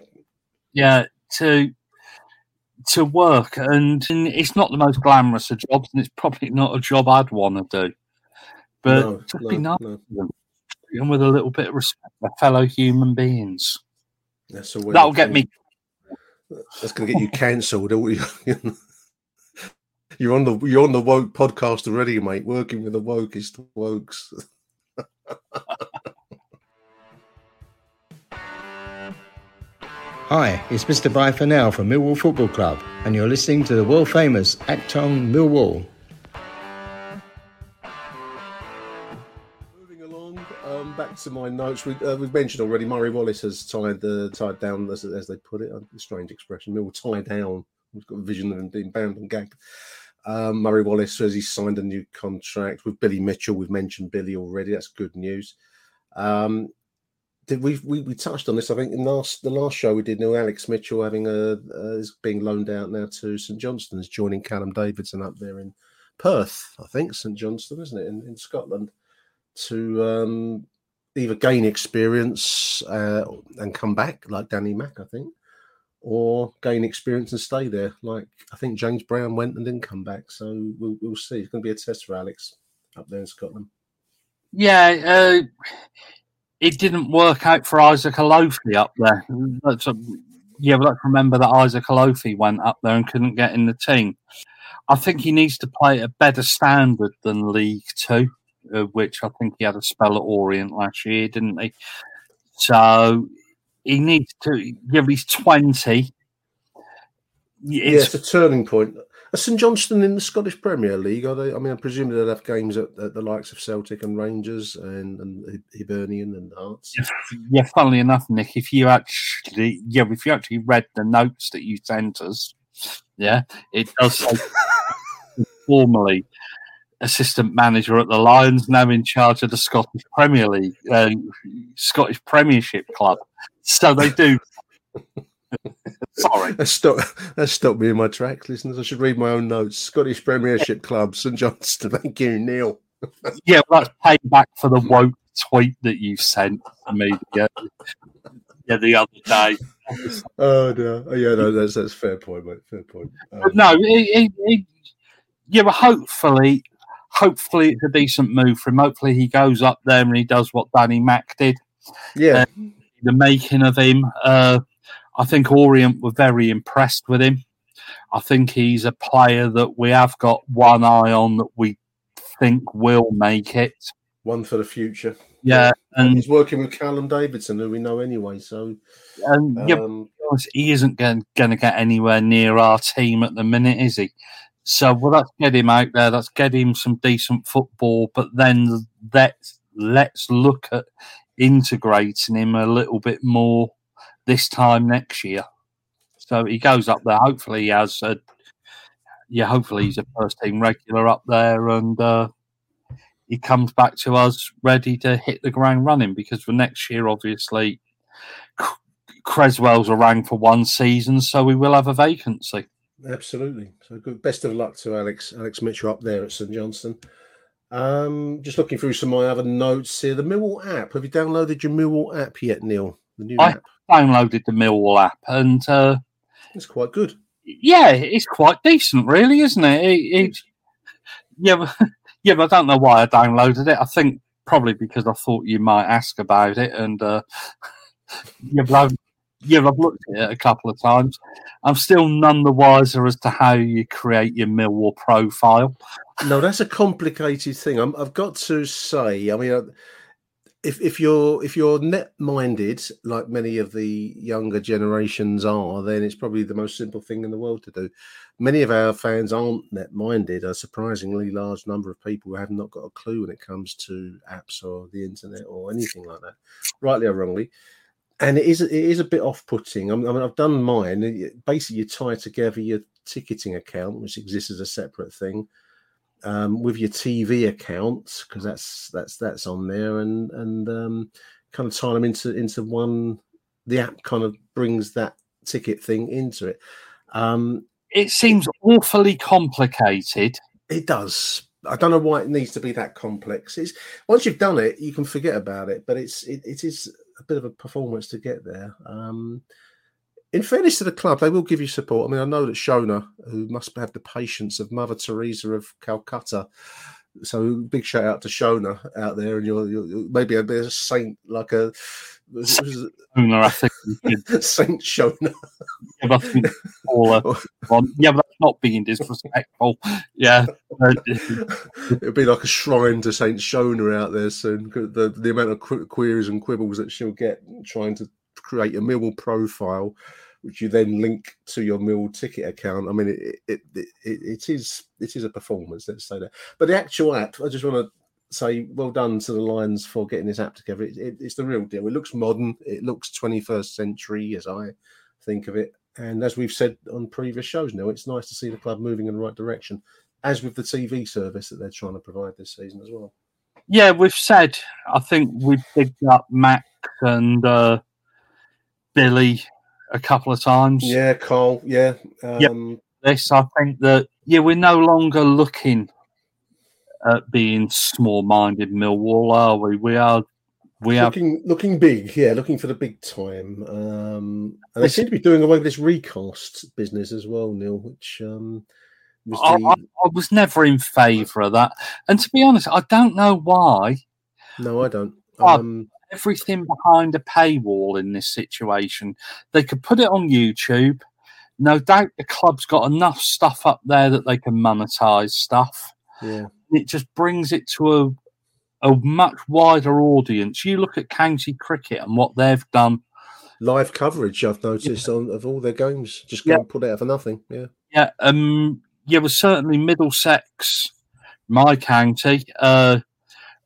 yeah, to to work, and, it's not the most glamorous of jobs, and it's probably not a job I'd want to do. But no, no, be nice no. And with a little bit of respect for fellow human beings. That's a way That'll get me. That's going to get you cancelled. You're on the you're on the woke podcast already, mate. Working with the wokest wokes. Hi, it's Mr. Bye for now from Millwall Football Club, and you're listening to the world famous Achtung Millwall. Back to my notes. We, uh, we've mentioned already. Murray Wallace has tied the tied down, as, as they put it, a strange expression. Mill tie down. We've got a vision of him being bound and gagged. Um, Murray Wallace says he's signed a new contract with Billy Mitchell. We've mentioned Billy already. That's good news. Um, did we, we we touched on this? I think in last the last show we did. Know Alex Mitchell having a uh, is being loaned out now to St Johnstone's, joining Callum Davidson up there in Perth. I think St Johnstone, isn't it, in, in Scotland, to um, either gain experience uh, and come back like Danny Mack, I think, or gain experience and stay there. Like I think James Brown went and didn't come back. So we'll, we'll see. It's going to be a test for Alex up there in Scotland. Yeah, uh, it didn't work out for Isaac Olaofe up there. Let's, yeah, let's remember that Isaac Olaofe went up there and couldn't get in the team. I think he needs to play at a better standard than League Two, uh, which I think he had a spell at Orient last year, didn't he? So he needs to give he's twenty. yeah, It's, it's a turning point. Are St Johnstone in the Scottish Premier League? Are they? I mean, I presume they'll have games at, at the likes of Celtic and Rangers and, and Hibernian and Hearts. yeah, funnily enough, Nick, if you actually, yeah, if you actually read the notes that you sent us, yeah, it does say formerly assistant manager at the Lions, now in charge of the Scottish Premier League, uh, Scottish Premiership club. So they do. Sorry. That stopped, that stopped me in my tracks, listeners. I should read my own notes. Scottish Premiership Club, St Johnstone. Thank you, Neil. Yeah, well, that's payback for the woke tweet that you sent to me. Yeah. yeah, the other day. oh no, oh, yeah, no, that's that's fair point, mate. Fair point. Um, no, it, it, it, yeah, but hopefully, hopefully it's a decent move for him. Hopefully he goes up there and he does what Danny Mack did. yeah, The making of him, uh, I think Orient were very impressed with him. I think he's a player that we have got one eye on that we think will make it. one for the future. Yeah, And and he's working with Callum Davidson, who we know anyway. So, and yeah, um, honest, he isn't going to get anywhere near our team at the minute, is he? So, well, let's get him out there. Let's get him some decent football. But then let's let's look at integrating him a little bit more this time next year. So he goes up there. Hopefully, he has. A, yeah, hopefully he's a first team regular up there, and uh, he comes back to us ready to hit the ground running. Because for next year, obviously, Cresswell's around for one season, so we will have a vacancy. Absolutely. So, good. Best of luck to Alex Alex Mitchell up there at St Johnstone. Um, just looking through some of my other notes here. The Millwall app. Have you downloaded your Millwall app yet, Neil? The new I- app. Downloaded the Millwall app, and uh, It's quite good. yeah, it's quite decent, really, isn't it? it, it yeah, but, yeah, but I don't know why I downloaded it. I think probably because I thought you might ask about it, and uh, yeah, but I've, yeah, I've looked at it a couple of times. I'm still none the wiser as to how you create your Millwall profile. No, that's a complicated thing. I'm, I've got to say, I mean, uh, if if you're if you're net minded, like many of the younger generations are, then it's probably the most simple thing in the world to do. Many of our fans aren't net minded. A surprisingly large number of people have not got a clue when it comes to apps or the internet or anything like that, rightly or wrongly. And it is it is a bit off putting. I mean, I've done mine. Basically, you tie together your ticketing account, which exists as a separate thing um, with your TV account because that's that's that's on there, and and um, kind of tie them into into one. The app kind of brings that ticket thing into it. Um, It seems awfully complicated. it does. I don't know why it needs to be that complex. It's once you've done it, you can forget about it. But it's it, it is a bit of a performance to get there. Um, in fairness to the club, they will give you support. I mean, I know that Shona, who must have the patience of Mother Teresa of Calcutta, so big shout out to Shona out there, and you're, you're maybe a bit of a saint like a was Owner, I think we could it Saint Shona. give I think Yeah, but that's not being disrespectful. Yeah. It'd be like a shrine to Saint Shona out there soon. The the amount of qu- queries and quibbles that she'll get trying to create a Millwall profile, which you then link to your Mill ticket account. I mean, it it, it it it is it is a performance. Let's say that. But the actual app, I just want to say well done to the Lions for getting this app together. It, it, it's the real deal. It looks modern. It looks 21st century, as I think of it. And as we've said on previous shows, now it's nice to see the club moving in the right direction as with the TV service that they're trying to provide this season as well. yeah, we've said, I think we've picked up Max and uh, Billy a couple of times. Yeah, Carl. Yeah, Yep. um, This, I think that, yeah, we're no longer looking at being small minded Millwall, are we? We are, we looking looking big. Yeah, looking for the big time. Um, and they seem to be doing away with this recast business as well, Neil. Which um, was I, the, I, I was never in favour of that. And to be honest, I don't know why no, I don't. Um, everything behind a paywall in this situation. They could put it on YouTube. No doubt the club's got enough stuff up there that they can monetize stuff. yeah, It just brings it to a a much wider audience. You look at county cricket and what they've done. live coverage. I've noticed on of all their games. Just go Yeah. and put out for nothing. Yeah, Yeah, um, yeah, well, certainly Middlesex, my county, uh,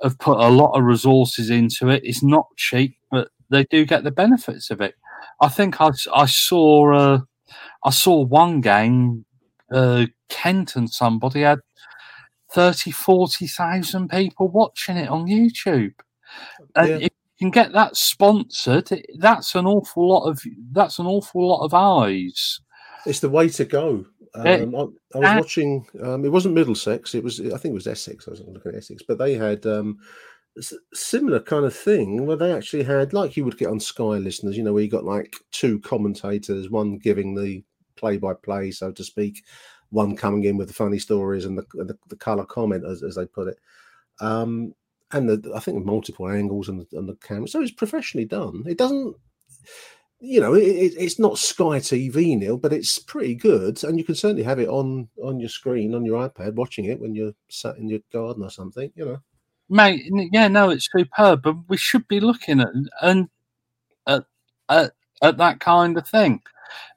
have put a lot of resources into it. It's not cheap, but they do get the benefits of it. I think I, I saw uh, I saw one game, uh, Kent and somebody had 30, 40,000 people watching it on YouTube. And Yeah. if you can get that sponsored, that's an awful lot of that's an awful lot of eyes. it's the way to go. Um, I, I was watching. Um, it wasn't Middlesex. It was. I think it was Essex. I was looking at Essex, but they had um, similar kind of thing where they actually had, like you would get on Sky listeners, you know, where you got like two commentators, one giving the play by play, so to speak, one coming in with the funny stories and the, the, the color comment, as, as they put it. Um, and the, I think multiple angles and the, and the camera. So it's professionally done. It doesn't, you know, it, it's not Sky TV, Neil, but it's pretty good, and you can certainly have it on on your screen on your iPad, watching it when you're sat in your garden or something. You know, mate. Yeah, no, it's superb, but we should be looking at and at at, at that kind of thing.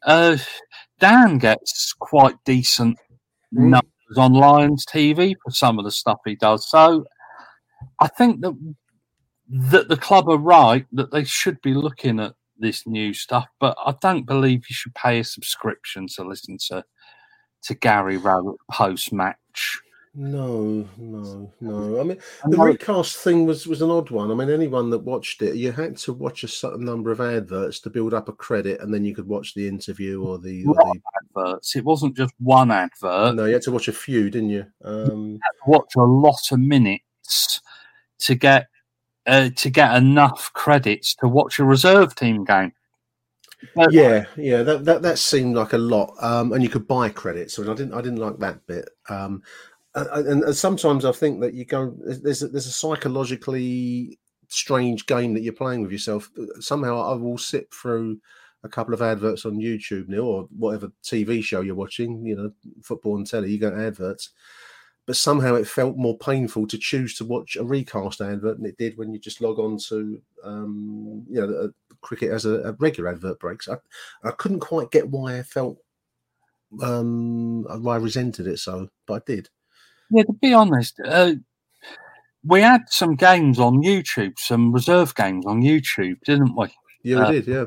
Uh, Dan gets quite decent mm. numbers on Lions TV for some of the stuff he does, so I think that that the club are right that they should be looking at this new stuff, but I don't believe you should pay a subscription to listen to to Gary Rowett post match. No, no, no. I mean, the recast thing was was an odd one. I mean, anyone that watched it, you had to watch a certain number of adverts to build up a credit, and then you could watch the interview or the, or the... adverts. It wasn't just one advert. No, you had to watch a few, didn't you? Um... you watch a lot of minutes to get uh, to get enough credits to watch a reserve team game. But, yeah, yeah, that, that that seemed like a lot, um, and you could buy credits, and I didn't I didn't like that bit. Um, and, and, sometimes I think that you go there's a, there's a psychologically strange game that you're playing with yourself. Somehow I will sit through a couple of adverts on YouTube now, or whatever TV show you're watching, you know, football and telly, you got adverts, but somehow it felt more painful to choose to watch a recast advert than it did when you just log on to um, you know cricket as a, a, regular advert breaks. I, I couldn't quite get why I felt um, why I resented it so, but I did. Yeah, to be honest, uh, we had some games on YouTube, some reserve games on YouTube, didn't we? Yeah, we uh, did. Yeah,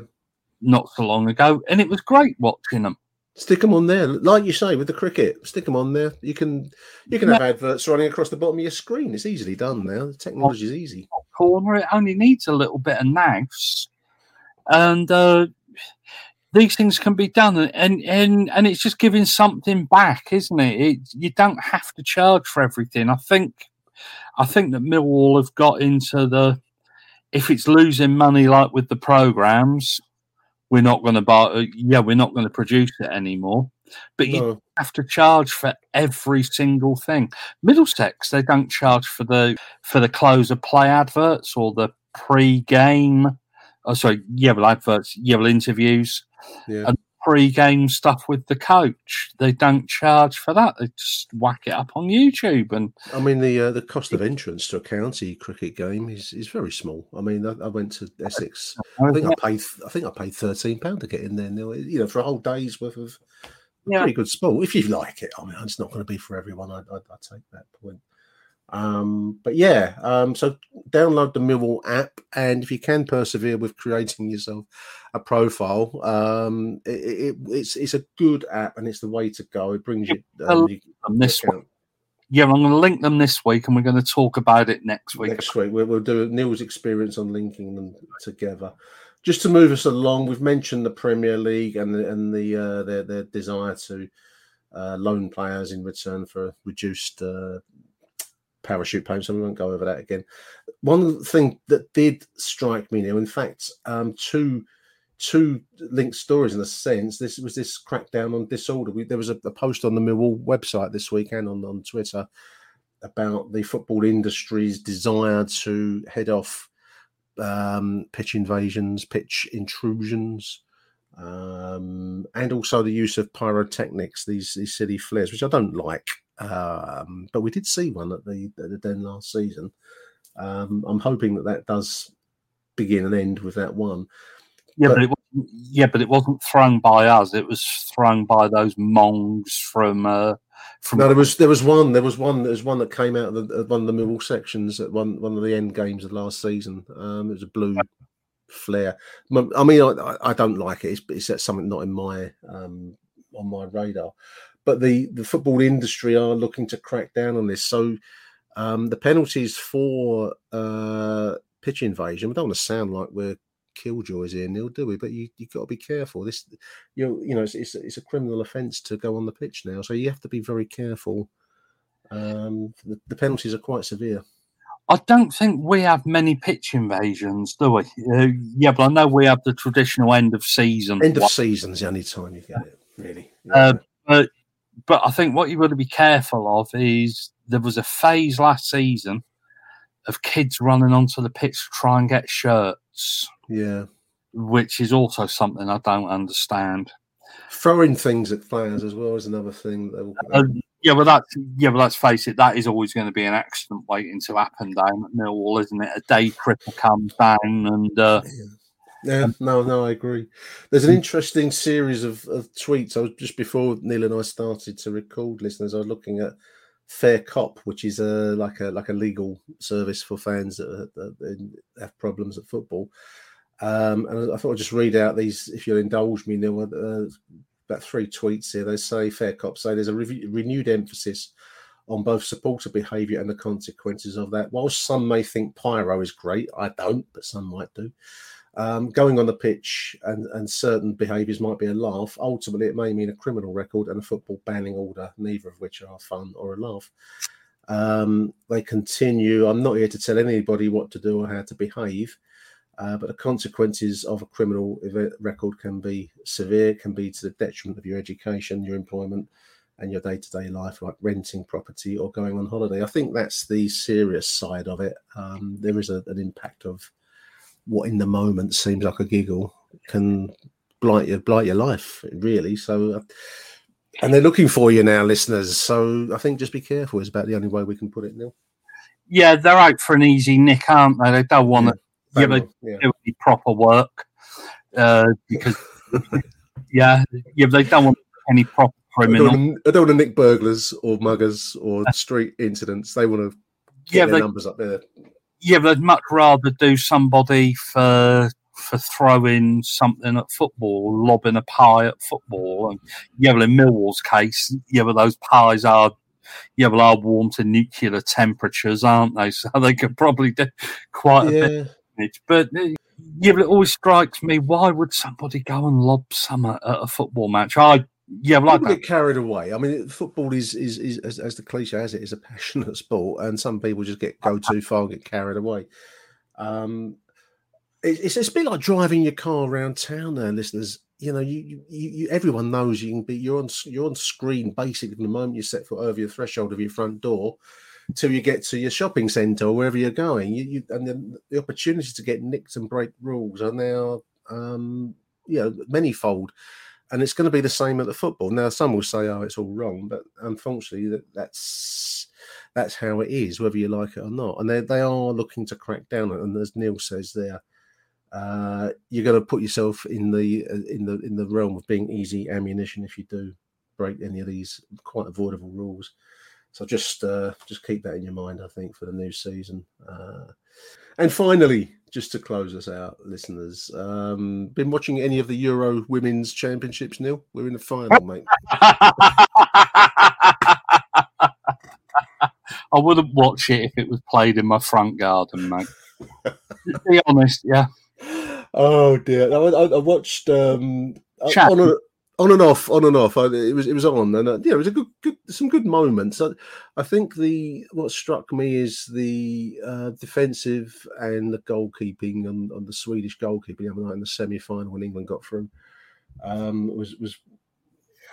not so long ago, and it was great watching them. Stick them on there, like you say with the cricket. Stick them on there. You can you can have adverts running across the bottom of your screen. It's easily done now. The technology is easy. Corner. It only needs a little bit of nags, and uh, these things can be done. And and and it's just giving something back, isn't it? it? You don't have to charge for everything. I think I think that Millwall have got into the if it's losing money like with the programs we're not going to buy, uh, yeah, we're not going to produce it anymore. But you no. have to charge for every single thing. Middlesex, they don't charge for the for the close of play adverts or the pre-game. Oh, sorry, yeah, well, adverts, yeah, well, interviews, yeah. and pre-game stuff with the coach. They don't charge for that. They just whack it up on YouTube. And I mean, the uh, the cost of entrance to a county cricket game is, is very small. I mean, I, I went to Essex. I think I paid I think I paid thirteen pound to get in there. You know, for a whole day's worth of yeah. pretty good sport if you like it. I mean, it's not going to be for everyone. I, I, I take that point. Um, but yeah, um, so download the Millwall app, and if you can persevere with creating yourself a profile, um, it, it, it's it's a good app, and it's the way to go. It brings you, um, you this week. Yeah, I'm going to link them this week, and we're going to talk about it next week. Next week, we'll, we'll do Neil's experience on linking them together. Just to move us along, we've mentioned the Premier League and the, and the uh, their their desire to uh, loan players in return for reduced uh, parachute payments, so we won't go over that again. One thing that did strike me now, in fact, um, two two linked stories in a sense. This was this crackdown on disorder. We, there was a, a, post on the Millwall website this weekend on, on Twitter about the football industry's desire to head off um, pitch invasions, pitch intrusions, um, and also the use of pyrotechnics, these, these silly flares, which I don't like. Um, but we did see one at the at the Den last season. Um, I'm hoping that that does begin and end with that one. Yeah, but, but it wasn't, yeah, but it wasn't thrown by us. It was thrown by those mongs from. Uh, from no, there was there was one there was one there was one that came out of the, one of the middle sections at one one of the end games of last season. Um, it was a blue flare. I mean, I, I don't like it. It's, it's something not in my um, on my radar but the the football industry are looking to crack down on this. So um, the penalties for uh, pitch invasion. We don't want to sound like we're killjoys here, Neil, do we? But you you got to be careful. This you you know it's, it's, it's a criminal offence to go on the pitch now, so you have to be very careful. Um, the, the penalties are quite severe. I don't think we have many pitch invasions, do we? Uh, yeah, but I know we have the traditional end of season. End of season's the only time you get it, really. Yeah. Uh, but but I think what you've got to be careful of is there was a phase last season of kids running onto the pitch to try and get shirts. Yeah. Which is also something I don't understand. Throwing things at players as well is another thing. That uh, yeah, well, that's yeah, well, let's face it, that is always going to be an accident waiting to happen down at Millwall, isn't it? A day cripple comes down, and uh, yeah. Yeah, no, no, I agree. There's an interesting series of, of tweets. I was just before Neil and I started to record listeners. I was looking at Fair Cop, which is a like a like a legal service for fans that, that have problems at football. Um, and I thought I'd just read out these, if you'll indulge me, Neil. Uh, about three tweets here. They say Fair Cop say there's a re- renewed emphasis on both supporter behaviour and the consequences of that. While some may think pyro is great, I don't, but some might do. Um, going on the pitch and, and certain behaviours might be a laugh. Ultimately, it may mean a criminal record and a football banning order, neither of which are fun or a laugh. Um, they continue. I'm not here to tell anybody what to do or how to behave, uh, but the consequences of a criminal record can be severe, can be to the detriment of your education, your employment, and your day-to-day life, like renting property or going on holiday. I think that's the serious side of it. Um, there is a, an impact of what in the moment seems like a giggle can blight your blight your life really. So uh, and they're looking for you now listeners. So i think just be careful is about the only way we can put it now yeah they're out for an easy nick aren't they? They don't want to give it yeah. proper work uh, because yeah yeah they don't want any proper criminal I don't, want, I don't want to nick burglars or muggers or street incidents. They want to get yeah, their they, numbers up there yeah, they'd much rather do somebody for for throwing something at football, lobbing a pie at football. And yeah, well, in Millwall's case, yeah, well, those pies are yeah, well, are warm to nuclear temperatures, aren't they? So they could probably do quite a yeah. bit. But uh, yeah, but it always strikes me: why would somebody go and lob some at a football match? I yeah, well, people get carried away. I mean, football is is, is as, as, the cliche has it is a passionate sport, and some people just get go too far, and get carried away. Um, it, it's it's a bit like driving your car around town. There, listeners, you know, you, you, you everyone knows you can be you're on you're on screen basically from the moment you set foot over your threshold of your front door till you get to your shopping centre or wherever you're going. You, you and then the opportunity to get nicked and break rules are now um, you know manyfold and it's going to be the same at the football. Now, some will say, "Oh, it's all wrong," but unfortunately, that, that's that's how it is, whether you like it or not. And they they are looking to crack down. And as Neil says there, uh, you're going to put yourself in the uh, in the in the realm of being easy ammunition if you do break any of these quite avoidable rules. So just uh, just keep that in your mind. I think for the new season. Uh, and finally, just to close us out, listeners, um, been watching any of the Euro Women's Championships, Neil? We're in the final, mate. I wouldn't watch it if it was played in my front garden, mate. be honest, yeah. Oh dear! I, I, I watched um, on a, on and off, on and off. I, it was it was on, and uh, yeah, it was a good, good, some good moments. I, I think the what struck me is the uh, defensive and the goalkeeping on, on the Swedish goalkeeping the other night in the semi final when England got through. Um, was was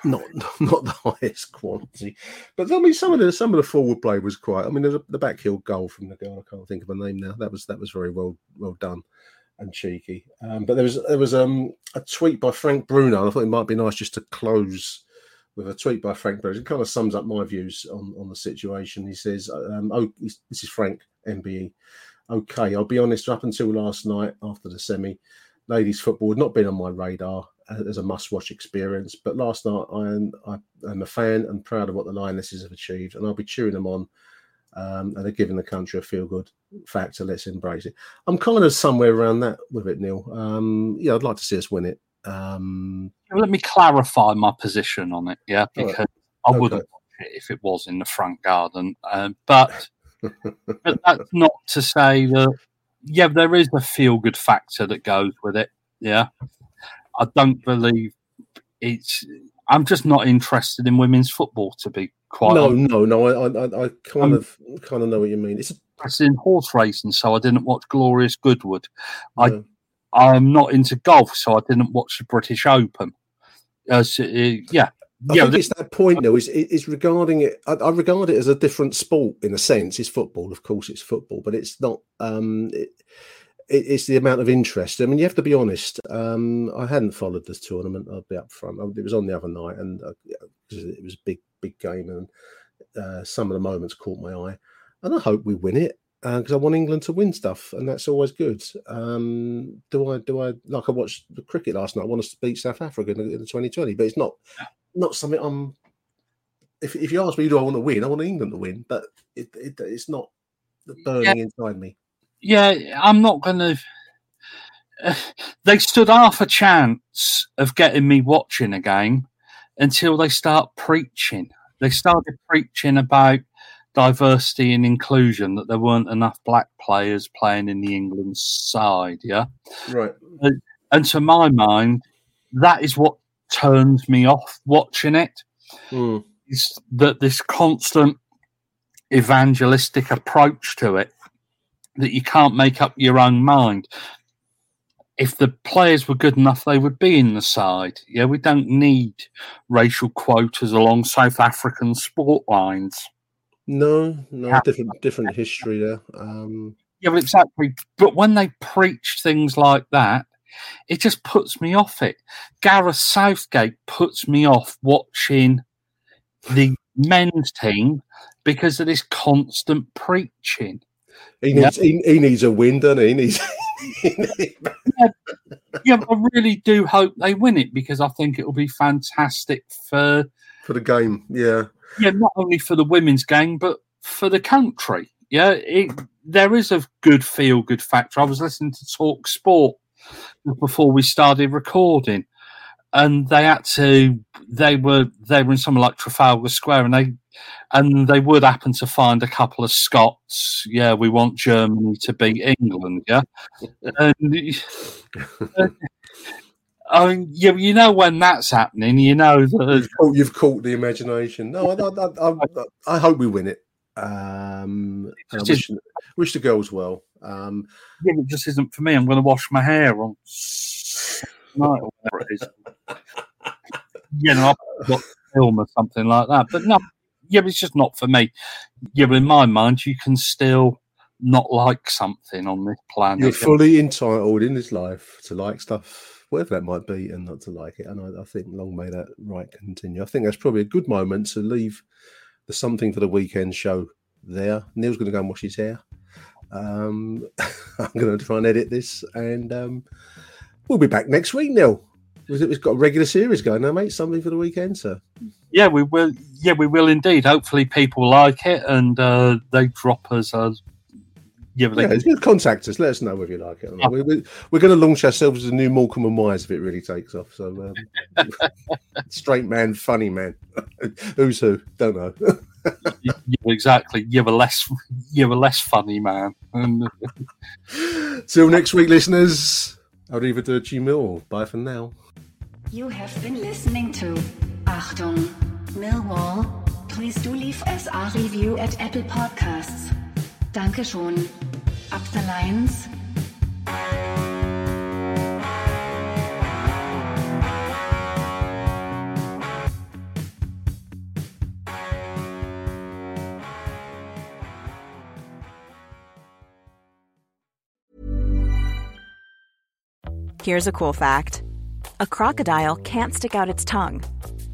not not the highest quality, but I mean some of the some of the forward play was quite. I mean, a, the backheel goal from the girl. I can't think of her name now. That was that was very well well done and cheeky. Um, but there was there was um, a tweet by Frank Bruno. I thought it might be nice just to close with a tweet by Frank Bruno. It kind of sums up my views on, on the situation. He says, um, "Oh, this is Frank MBE. Okay, I'll be honest. Up until last night, after the semi, ladies football had not been on my radar as a must-watch experience. But last night, I am I am a fan and proud of what the Lionesses have achieved, and I'll be cheering them on." Um, and they're giving the country a feel good factor. Let's embrace it. I'm kind of somewhere around that with it, Neil. Um, yeah, I'd like to see us win it. Um, Let me clarify my position on it. Yeah, because right. I okay. wouldn't watch it if it was in the front garden. Uh, but, but that's not to say that. Yeah, there is a feel good factor that goes with it. Yeah, I don't believe it's. I'm just not interested in women's football, to be quite. No, no, no. I, I, I kind um, of, kind of know what you mean. It's a in horse racing, so I didn't watch Glorious Goodwood. I I'm not into golf, so I didn't watch the British Open. Uh, so, uh, yeah, I yeah, think it's that point though. Is is regarding it? I, I, regard it as a different sport in a sense. It's football, of course, it's football, but it's not. Um, it, it, it's the amount of interest. I mean, you have to be honest. Um, I hadn't followed this tournament. I'll be up front. It was on the other night, and uh, it was a big, big game, and uh, some of the moments caught my eye. And I hope we win it because uh, I want England to win stuff, and that's always good. Um, do I? Do I like I watched the cricket last night? I want us to beat South Africa in the, in the 2020, but it's not not something I'm. If, if you ask me, do I want to win? I want England to win, but it, it it's not burning yeah. inside me. Yeah, I'm not going to. Uh, they stood half a chance of getting me watching a game until they start preaching. They started preaching about diversity and inclusion that there weren't enough black players playing in the England side. Yeah, right. And, and to my mind, that is what turns me off watching it. Mm. Is that this constant evangelistic approach to it that you can't make up your own mind. If the players were good enough, they would be in the side. Yeah, we don't need racial quotas along South African sport lines. No, no, yeah. different different history there. Um... Yeah, well, exactly. But when they preach things like that, it just puts me off it. Gareth Southgate puts me off watching the men's team because of this constant preaching. He needs yeah. he, he, needs a win, doesn't he? he needs, yeah, yeah, I really do hope they win it because I think it will be fantastic for for the game. Yeah, yeah, not only for the women's game but for the country. Yeah, it, there is a good feel good factor. I was listening to Talk Sport before we started recording, and they had to. They were they were in somewhere like Trafalgar Square, and they and they would happen to find a couple of Scots. Yeah, we want Germany to beat England. Yeah, and. I mean, you, you know when that's happening, you know that you've caught, you've caught the imagination. No, I, I, I, I, hope we win it. Um, I wish, wish the girls well. Um, yeah, it just isn't for me. I'm going to wash my hair on night or whatever it is. you know, I've film or something like that. But no, yeah, it's just not for me. Yeah, but in my mind, you can still not like something on this planet. You're fully entitled in this life to like stuff, whatever that might be, and not to like it. And I, I think long may that right continue. I think that's probably a good moment to leave the something for the weekend show there. Neil's going to go and wash his hair. Um, I'm going to try and edit this, and um, we'll be back next week, Neil. We've got a regular series going now, mate. Something for the weekend, sir. Yeah, we will. Yeah, we will indeed. Hopefully, people like it and uh, they drop us a yeah, but yeah, can... contact us. Let us know if you like it. Oh. We, we, we're going to launch ourselves as a new Morecambe and Wise if it really takes off. So, um, straight man, funny man. Who's who? Don't know. yeah, exactly. You're a less, you're a less funny man. Till next week, listeners. Arrivederci Mill. Bye for now. You have been listening to Achtung Millwall. Please do leave us a review at Apple Podcasts. Danke schon. Up the Lions. Here's a cool fact a crocodile can't stick out its tongue.